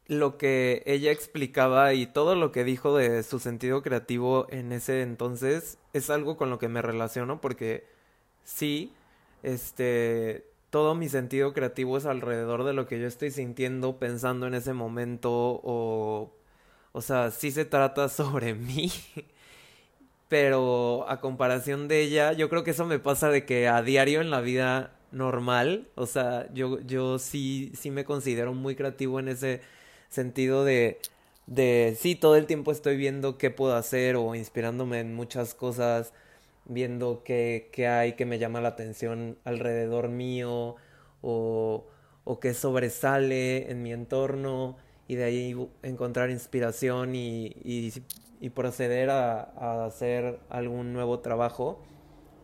lo que ella explicaba y todo lo que dijo de su sentido creativo en ese entonces es algo con lo que me relaciono porque sí, este, todo mi sentido creativo es alrededor de lo que yo estoy sintiendo, pensando en ese momento o, o sea, sí se trata [LAUGHS] sobre mí pero a comparación de ella, yo creo que eso me pasa de que a diario en la vida normal, o sea, yo, yo sí, sí me considero muy creativo en ese sentido de, de, sí, todo el tiempo estoy viendo qué puedo hacer o inspirándome en muchas cosas, viendo qué, qué hay que me llama la atención alrededor mío o, o qué sobresale en mi entorno y de ahí encontrar inspiración y, y, proceder a, a, hacer algún nuevo trabajo.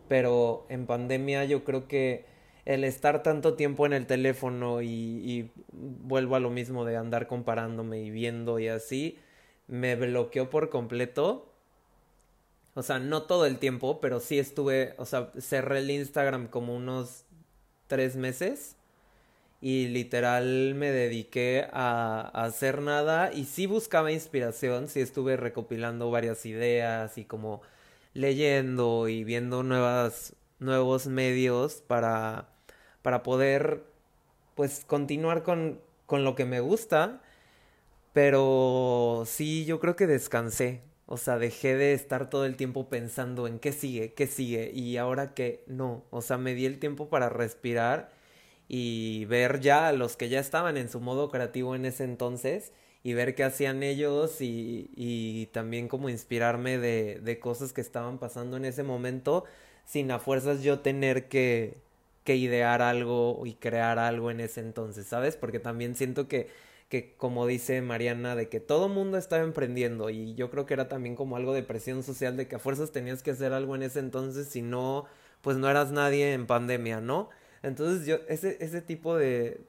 Pero en pandemia yo creo que el estar tanto tiempo en el teléfono y, y vuelvo a lo mismo de andar comparándome y viendo y así, me bloqueó por completo. O sea, no todo el tiempo, pero sí estuve, o sea, cerré el Instagram como unos tres meses y literal me dediqué a, hacer nada y sí buscaba inspiración, sí estuve recopilando varias ideas y como leyendo y viendo nuevas, nuevos medios para, para poder pues continuar con, con lo que me gusta, pero sí yo creo que descansé, o sea, dejé de estar todo el tiempo pensando en qué sigue, qué sigue y ahora que no, o sea, me di el tiempo para respirar y ver ya a los que ya estaban en su modo creativo en ese entonces y ver qué hacían ellos y, y también como inspirarme de, de, cosas que estaban pasando en ese momento sin a fuerzas yo tener que, que idear algo y crear algo en ese entonces, ¿sabes? Porque también siento que, que como dice Mariana, de que todo mundo estaba emprendiendo y yo creo que era también como algo de presión social de que a fuerzas tenías que hacer algo en ese entonces, si no, pues no eras nadie en pandemia, ¿no? Entonces yo, ese, ese tipo de,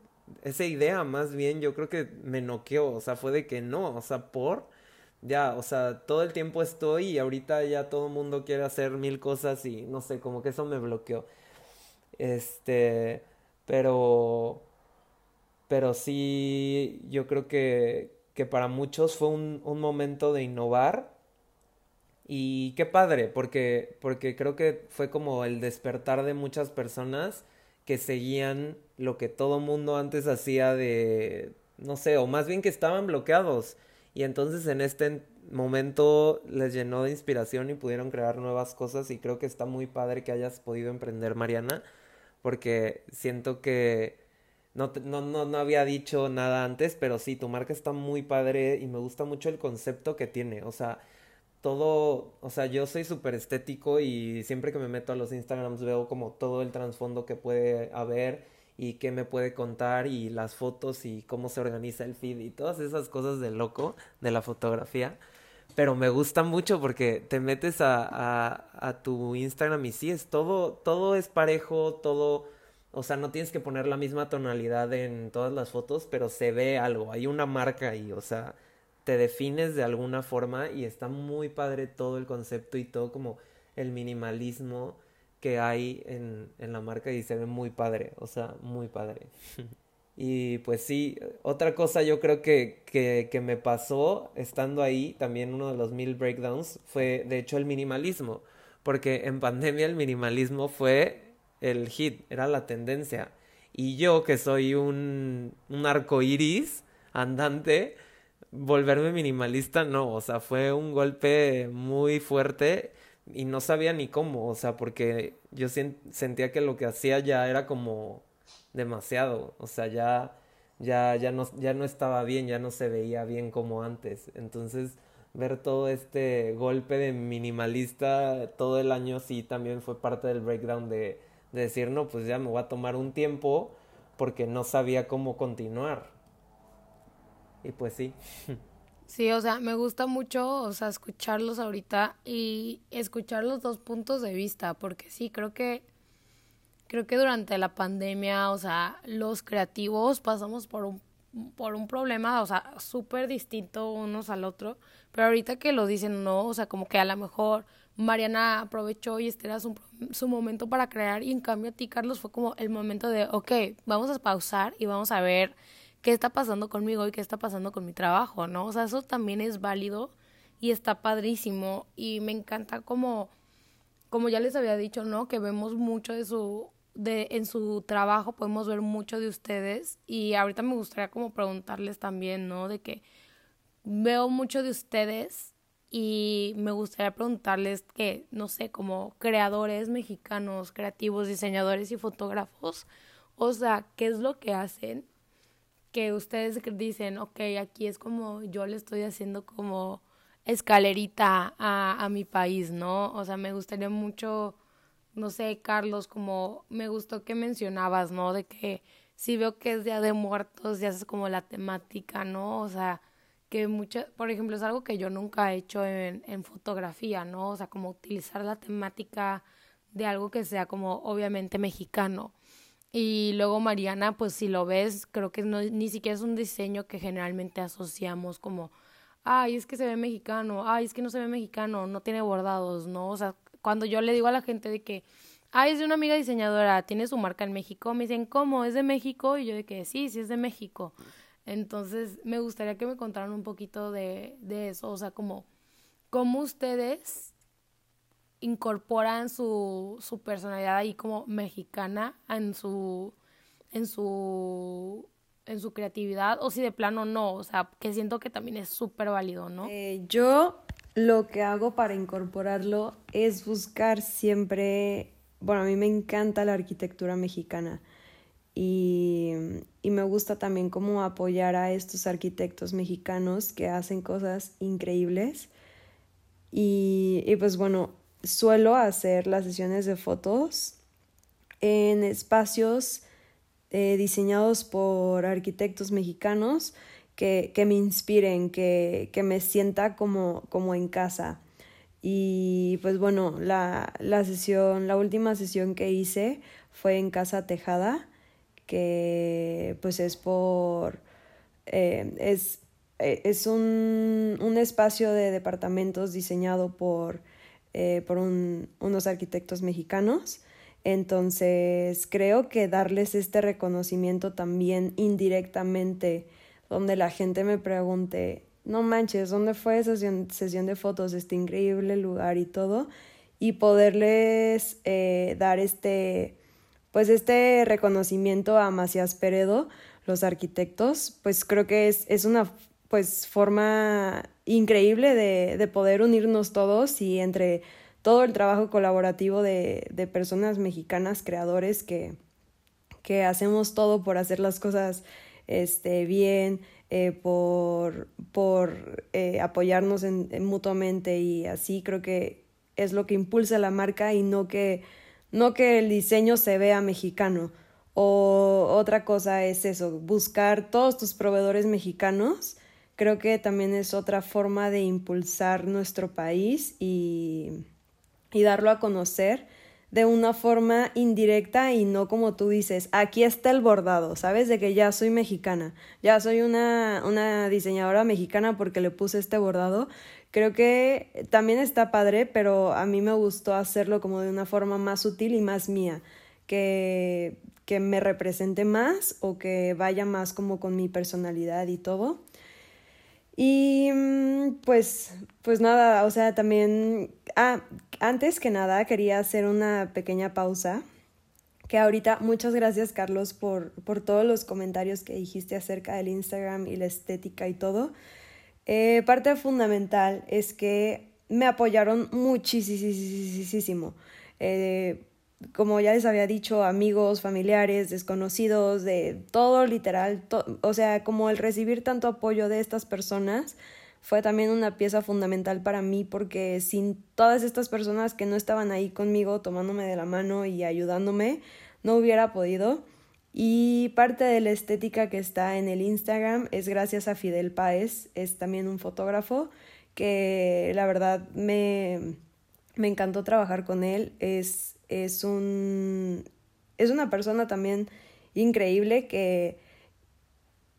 esa idea más bien yo creo que me noqueó, o sea, fue de que no, o sea, por, ya, o sea, todo el tiempo estoy y ahorita ya todo el mundo quiere hacer mil cosas y no sé, como que eso me bloqueó. Este, pero, pero sí, yo creo que, que para muchos fue un, un momento de innovar y qué padre, porque, porque creo que fue como el despertar de muchas personas que seguían lo que todo mundo antes hacía de, no sé, o más bien que estaban bloqueados. Y entonces en este momento les llenó de inspiración y pudieron crear nuevas cosas y creo que está muy padre que hayas podido emprender, Mariana, porque siento que no, no, no, había dicho nada antes, pero sí, tu marca está muy padre y me gusta mucho el concepto que tiene. O sea, todo, o sea, yo soy súper estético y siempre que me meto a los Instagrams veo como todo el trasfondo que puede haber y qué me puede contar y las fotos y cómo se organiza el feed y todas esas cosas de loco de la fotografía. Pero me gusta mucho porque te metes a, a, a tu Instagram y sí, es todo, todo es parejo, todo, o sea, no tienes que poner la misma tonalidad en todas las fotos, pero se ve algo, hay una marca ahí, o sea, te defines de alguna forma y está muy padre todo el concepto y todo como el minimalismo que hay en, en la marca y se ve muy padre, o sea, muy padre. [LAUGHS] y pues sí, otra cosa yo creo que, que, que me pasó estando ahí, también uno de los mil breakdowns, fue de hecho el minimalismo, porque en pandemia el minimalismo fue el hit, era la tendencia. Y yo que soy un, un arco iris andante, volverme minimalista, no, o sea, fue un golpe muy fuerte y no sabía ni cómo, o sea, porque yo sentía que lo que hacía ya era como demasiado, o sea, ya ya ya no ya no estaba bien, ya no se veía bien como antes. Entonces, ver todo este golpe de minimalista todo el año sí también fue parte del breakdown de, de decir, no, pues ya me voy a tomar un tiempo porque no sabía cómo continuar. Y pues sí. Sí, o sea, me gusta mucho, o sea, escucharlos ahorita y escuchar los dos puntos de vista, porque sí, creo que creo que durante la pandemia, o sea, los creativos pasamos por un por un problema, o sea, súper distinto unos al otro, pero ahorita que lo dicen, no, o sea, como que a lo mejor Mariana aprovechó y este era su, su momento para crear y en cambio a ti, Carlos, fue como el momento de, ok, vamos a pausar y vamos a ver qué está pasando conmigo y qué está pasando con mi trabajo, ¿no? O sea, eso también es válido y está padrísimo y me encanta como como ya les había dicho, ¿no? Que vemos mucho de su de en su trabajo podemos ver mucho de ustedes y ahorita me gustaría como preguntarles también, ¿no? De que veo mucho de ustedes y me gustaría preguntarles que, no sé, como creadores mexicanos, creativos, diseñadores y fotógrafos, o sea, ¿qué es lo que hacen que ustedes dicen, ok, aquí es como yo le estoy haciendo como escalerita a, a mi país, ¿no? O sea, me gustaría mucho, no sé, Carlos, como me gustó que mencionabas, ¿no? De que si veo que es Día de Muertos, ya es como la temática, ¿no? O sea, que mucho, por ejemplo, es algo que yo nunca he hecho en, en fotografía, ¿no? O sea, como utilizar la temática de algo que sea como obviamente mexicano. Y luego Mariana, pues si lo ves, creo que no, ni siquiera es un diseño que generalmente asociamos como, ay, es que se ve mexicano, ay, es que no se ve mexicano, no tiene bordados, ¿no? O sea, cuando yo le digo a la gente de que, ay, es de una amiga diseñadora, tiene su marca en México, me dicen, ¿cómo? ¿Es de México? Y yo de que sí, sí es de México. Entonces, me gustaría que me contaran un poquito de, de eso, o sea, como, cómo ustedes incorporan su, su personalidad ahí como mexicana en su, en su, en su creatividad o si de plano no, o sea, que siento que también es súper válido, ¿no? Eh, yo lo que hago para incorporarlo es buscar siempre, bueno, a mí me encanta la arquitectura mexicana y, y me gusta también como apoyar a estos arquitectos mexicanos que hacen cosas increíbles. Y, y pues bueno, suelo hacer las sesiones de fotos en espacios eh, diseñados por arquitectos mexicanos que, que me inspiren, que, que, me sienta como, como en casa. Y pues bueno, la, la sesión, la última sesión que hice fue en Casa Tejada, que pues es por... Eh, es, eh, es un, un espacio de departamentos diseñado por eh, por un, unos arquitectos mexicanos. Entonces, creo que darles este reconocimiento también indirectamente, donde la gente me pregunte, no manches, ¿dónde fue esa sesión, sesión de fotos? Este increíble lugar y todo. Y poderles eh, dar este, pues este reconocimiento a Macías Peredo, los arquitectos, pues creo que es, es una pues forma increíble de, de, poder unirnos todos y entre todo el trabajo colaborativo de, de personas mexicanas, creadores que, que, hacemos todo por hacer las cosas este, bien, eh, por, por eh, apoyarnos en, en, mutuamente y así creo que es lo que impulsa la marca y no que, no que el diseño se vea mexicano. O otra cosa es eso, buscar todos tus proveedores mexicanos creo que también es otra forma de impulsar nuestro país y, y darlo a conocer de una forma indirecta y no como tú dices, aquí está el bordado, ¿sabes? De que ya soy mexicana, ya soy una, una diseñadora mexicana porque le puse este bordado. Creo que también está padre, pero a mí me gustó hacerlo como de una forma más sutil y más mía, que, que me represente más o que vaya más como con mi personalidad y todo. Y mm, pues, pues nada, o sea, también, ah, antes que nada quería hacer una pequeña pausa, que ahorita muchas gracias Carlos por, por todos los comentarios que dijiste acerca del Instagram y la estética y todo. Eh, parte fundamental es que me apoyaron muchísimo. Eh, como ya les había dicho, amigos, familiares, desconocidos, de todo literal, o sea, como el recibir tanto apoyo de estas personas fue también una pieza fundamental para mí porque sin todas estas personas que no estaban ahí conmigo tomándome de la mano y ayudándome, no hubiera podido. Y parte de la estética que está en el Instagram es gracias a Fidel Páez, es también un fotógrafo que la verdad me, me encantó trabajar con él, es es un es una persona también increíble que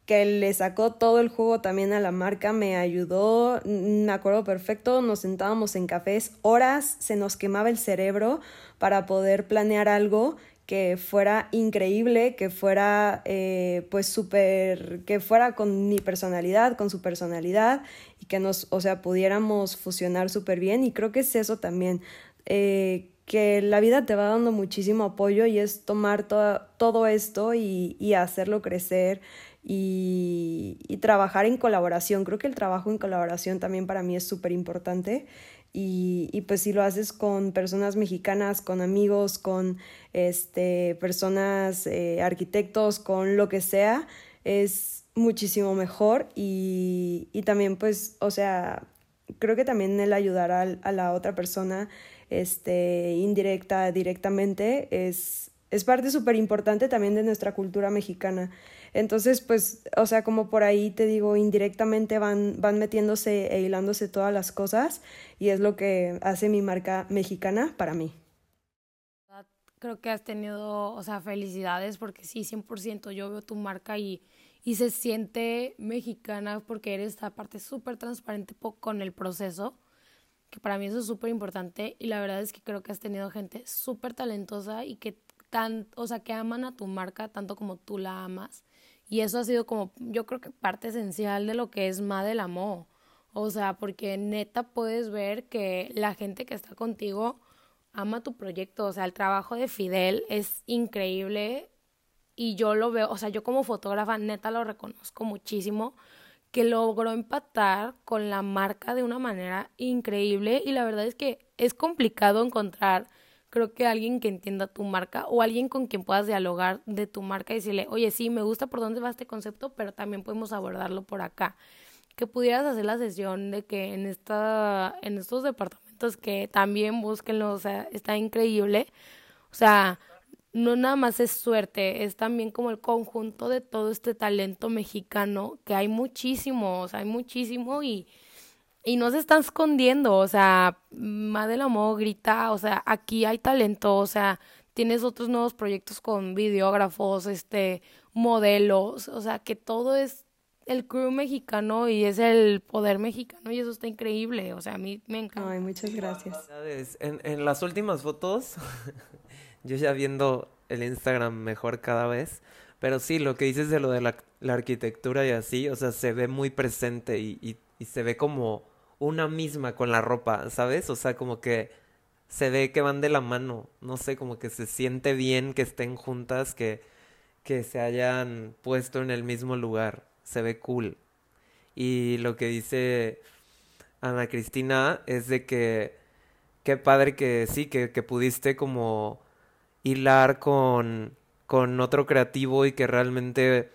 que le sacó todo el juego también a la marca, me ayudó, me acuerdo perfecto, nos sentábamos en cafés horas, se nos quemaba el cerebro para poder planear algo que fuera increíble, que fuera eh, pues súper, que fuera con mi personalidad, con su personalidad y que nos, o sea, pudiéramos fusionar súper bien y creo que es eso también. Eh, que la vida te va dando muchísimo apoyo y es tomar todo esto y, y hacerlo crecer y, y, trabajar en colaboración. Creo que el trabajo en colaboración también para mí es súper importante y, y, pues si lo haces con personas mexicanas, con amigos, con este, personas, eh, arquitectos, con lo que sea, es muchísimo mejor y, y también pues, o sea, creo que también el ayudar a, a la otra persona este, indirecta, directamente, es, es parte súper importante también de nuestra cultura mexicana. Entonces, pues, o sea, como por ahí te digo, indirectamente van, van metiéndose e hilándose todas las cosas y es lo que hace mi marca mexicana para mí. Creo que has tenido, o sea, felicidades porque sí, 100% yo veo tu marca y, y se siente mexicana porque eres esta parte súper transparente con el proceso, que para mí eso es súper importante y la verdad es que creo que has tenido gente súper talentosa y que tan, o sea, que aman a tu marca tanto como tú la amas. Y eso ha sido como, yo creo que parte esencial de lo que es más del amor. O sea, porque neta puedes ver que la gente que está contigo ama tu proyecto. O sea, el trabajo de Fidel es increíble y yo lo veo, o sea, yo como fotógrafa neta lo reconozco muchísimo que logró empatar con la marca de una manera increíble y la verdad es que es complicado encontrar creo que alguien que entienda tu marca o alguien con quien puedas dialogar de tu marca y decirle, oye, sí, me gusta por dónde va este concepto, pero también podemos abordarlo por acá. Que pudieras hacer la sesión de que en, esta, en estos departamentos que también búsquenlo, o sea, está increíble. O sea, no nada más es suerte, es también como el conjunto de todo este talento mexicano, que hay muchísimo, o sea, hay muchísimo y y no se están escondiendo, o sea, Madela Amor grita, o sea, aquí hay talento, o sea, tienes otros nuevos proyectos con videógrafos, este, modelos, o sea, que todo es el crew mexicano y es el poder mexicano y eso está increíble, o sea, a mí me encanta. Ay, muchas gracias. En, en las últimas fotos, [LAUGHS] yo ya viendo el Instagram mejor cada vez, pero sí, lo que dices de lo de la, arquitectura y así, o sea, se ve muy presente y, y se ve como una misma con la ropa, ¿sabes? O sea, como que se ve que van de la mano, no sé, como que se siente bien que estén juntas, que, que se hayan puesto en el mismo lugar, se ve cool. Y lo que dice Ana Cristina es de que qué padre que sí, que, que pudiste como hilar con, con otro creativo y que realmente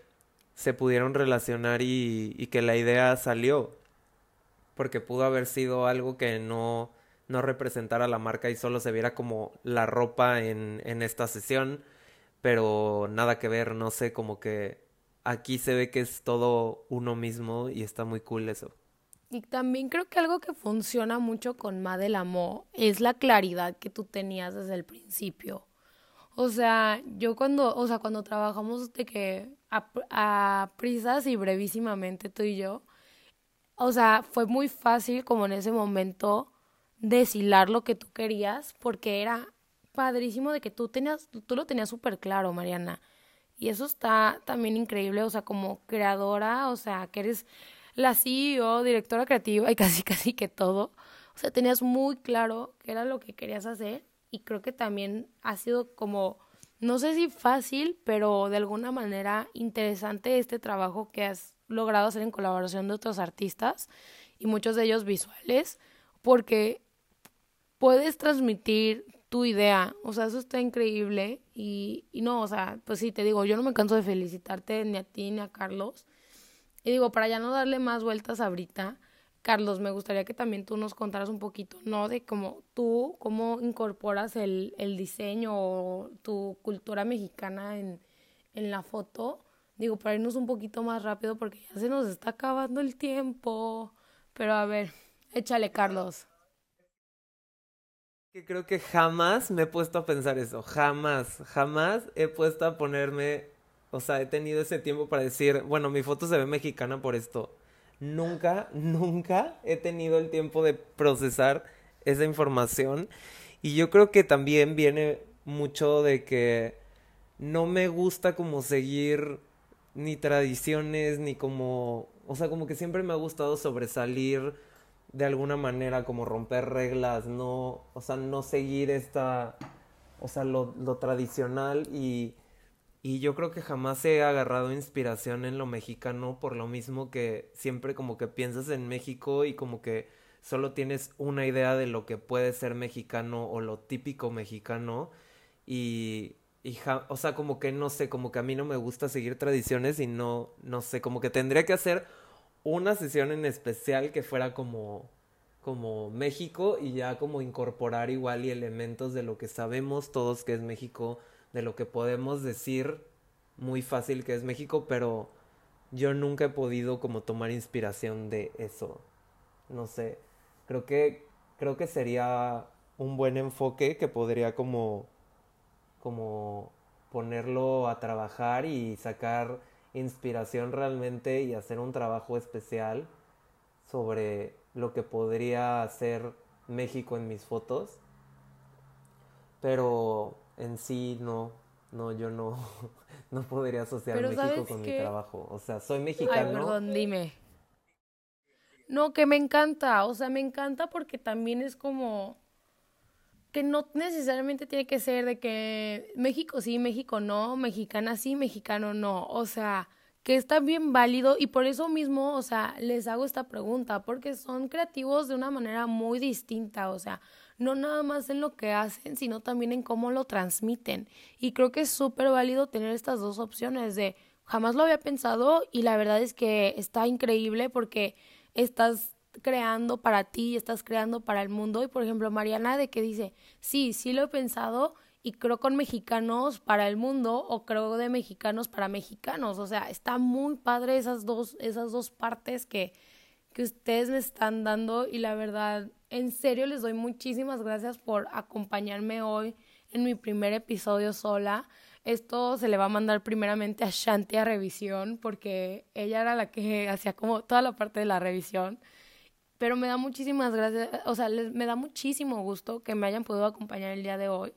se pudieron relacionar y, que la idea salió porque pudo haber sido algo que no, no representara la marca y solo se viera como la ropa en, en esta sesión, pero nada que ver, no sé, como que aquí se ve que es todo uno mismo y está muy cool eso. Y también creo que algo que funciona mucho con Madel Amo es la claridad que tú tenías desde el principio. O sea, yo cuando, o sea, cuando trabajamos de que a, a prisas y brevísimamente tú y yo, o sea, fue muy fácil como en ese momento deshilar lo que tú querías porque era padrísimo de que tú tenías, tú lo tenías súper claro, Mariana. Y eso está también increíble, o sea, como creadora, o sea, que eres la CEO, directora creativa y [LAUGHS] casi casi que todo. O sea, tenías muy claro qué era lo que querías hacer y creo que también ha sido como, no sé si fácil, pero de alguna manera interesante este trabajo que has logrado hacer en colaboración de otros artistas y muchos de ellos visuales, porque puedes transmitir tu idea, o sea, eso está increíble y, no, o sea, pues sí, te digo, yo no me canso de felicitarte ni a ti ni a Carlos. Y digo, para ya no darle más vueltas ahorita, Carlos, me gustaría que también tú nos contaras un poquito, ¿no? De cómo tú, cómo incorporas el, el diseño o tu cultura mexicana en, en la foto Digo, para irnos un poquito más rápido porque ya se nos está acabando el tiempo. Pero a ver, échale, Carlos. Que creo que jamás me he puesto a pensar eso. Jamás, jamás he puesto a ponerme. O sea, he tenido ese tiempo para decir, bueno, mi foto se ve mexicana por esto. Nunca, [LAUGHS] nunca he tenido el tiempo de procesar esa información. Y yo creo que también viene mucho de que no me gusta como seguir ni tradiciones, ni como, o sea, como que siempre me ha gustado sobresalir de alguna manera, como romper reglas, no, o sea, no seguir esta, o sea, lo, lo tradicional y, y yo creo que jamás he agarrado inspiración en lo mexicano por lo mismo que siempre como que piensas en México y como que solo tienes una idea de lo que puede ser mexicano o lo típico mexicano y y o sea, como que no sé, como que a mí no me gusta seguir tradiciones y no, no sé, como que tendría que hacer una sesión en especial que fuera como, como México y ya como incorporar igual y elementos de lo que sabemos todos que es México, de lo que podemos decir muy fácil que es México, pero yo nunca he podido como tomar inspiración de eso. No sé, creo que creo que sería un buen enfoque que podría como como ponerlo a trabajar y sacar inspiración realmente y hacer un trabajo especial sobre lo que podría hacer México en mis fotos. Pero en sí no, no, yo no, [LAUGHS] no podría asociar México con mi trabajo. O sea, soy mexicano. Ay, perdón, dime. No, que me encanta, o sea, me encanta porque también es como que no necesariamente tiene que ser de que México sí, México no, mexicana sí, mexicano no, o sea, que está bien válido y por eso mismo, o sea, les hago esta pregunta, porque son creativos de una manera muy distinta, o sea, no nada más en lo que hacen, sino también en cómo lo transmiten. Y creo que es súper válido tener estas dos opciones de jamás lo había pensado y la verdad es que está increíble porque estás creando para ti, estás creando para el mundo. Y por ejemplo, Mariana de que dice, sí, sí lo he pensado y creo con mexicanos para el mundo o creo de mexicanos para mexicanos. O sea, está muy padre esas dos, esas dos partes que, que ustedes me están dando y la verdad, en serio les doy muchísimas gracias por acompañarme hoy en mi primer episodio sola. Esto se le va a mandar primeramente a Shanti a revisión porque ella era la que hacía como toda la parte de la revisión. Pero me da muchísimas gracias, o sea, les, me da muchísimo gusto que me hayan podido acompañar el día de hoy.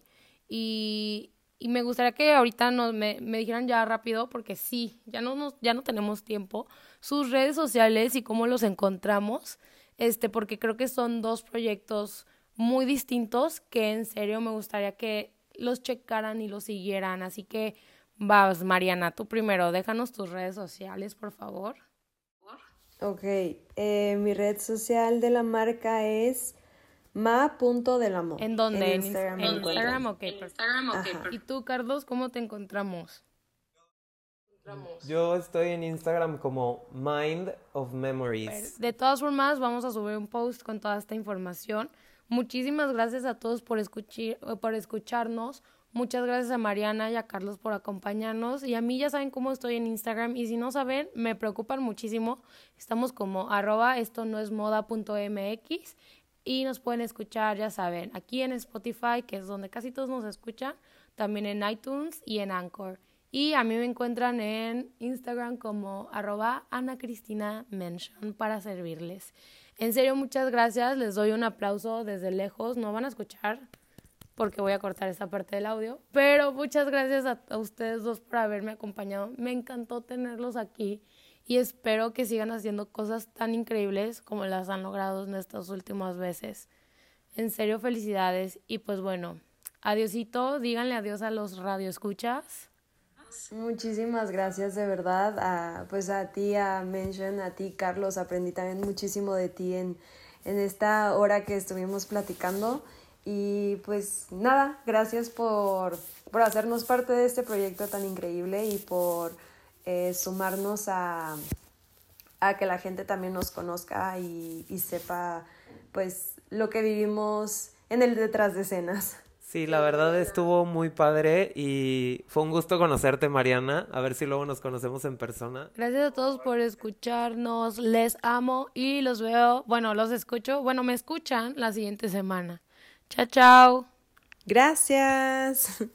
Y, y me gustaría que ahorita nos, me, me dijeran ya rápido, porque sí, ya no, nos, ya no tenemos tiempo, sus redes sociales y cómo los encontramos, este, porque creo que son dos proyectos muy distintos que en serio me gustaría que los checaran y los siguieran. Así que vas, Mariana, tú primero, déjanos tus redes sociales, por favor. Ok, eh, mi red social de la marca es ma.delamor. ¿En dónde? En Instagram. En Instagram, ok. Instagram, ¿Y tú, Carlos, cómo te encontramos? Yo estoy en Instagram como Mind of Memories. De todas formas, vamos a subir un post con toda esta información. Muchísimas gracias a todos por, escuchar, por escucharnos. Muchas gracias a Mariana y a Carlos por acompañarnos. Y a mí ya saben cómo estoy en Instagram. Y si no saben, me preocupan muchísimo. Estamos como arroba esto no es moda.mx y nos pueden escuchar, ya saben, aquí en Spotify, que es donde casi todos nos escuchan, también en iTunes y en Anchor. Y a mí me encuentran en Instagram como arroba para servirles. En serio, muchas gracias. Les doy un aplauso desde lejos. No van a escuchar porque voy a cortar esta parte del audio. Pero muchas gracias a, a ustedes dos por haberme acompañado. Me encantó tenerlos aquí y espero que sigan haciendo cosas tan increíbles como las han logrado en estas últimas veces. En serio, felicidades y pues bueno, adiosito, díganle adiós a los radioescuchas. Muchísimas gracias de verdad a pues a ti, a Mention, a ti Carlos, aprendí también muchísimo de ti en, en esta hora que estuvimos platicando y pues nada, gracias por, por hacernos parte de este proyecto tan increíble y por eh, sumarnos a, a, que la gente también nos conozca y, y, sepa pues lo que vivimos en el detrás de escenas. Sí, la verdad estuvo muy padre y fue un gusto conocerte, Mariana. A ver si luego nos conocemos en persona. Gracias a todos por escucharnos. Les amo y los veo, bueno, los escucho, bueno, me escuchan la siguiente semana. Chao, chao. Gracias.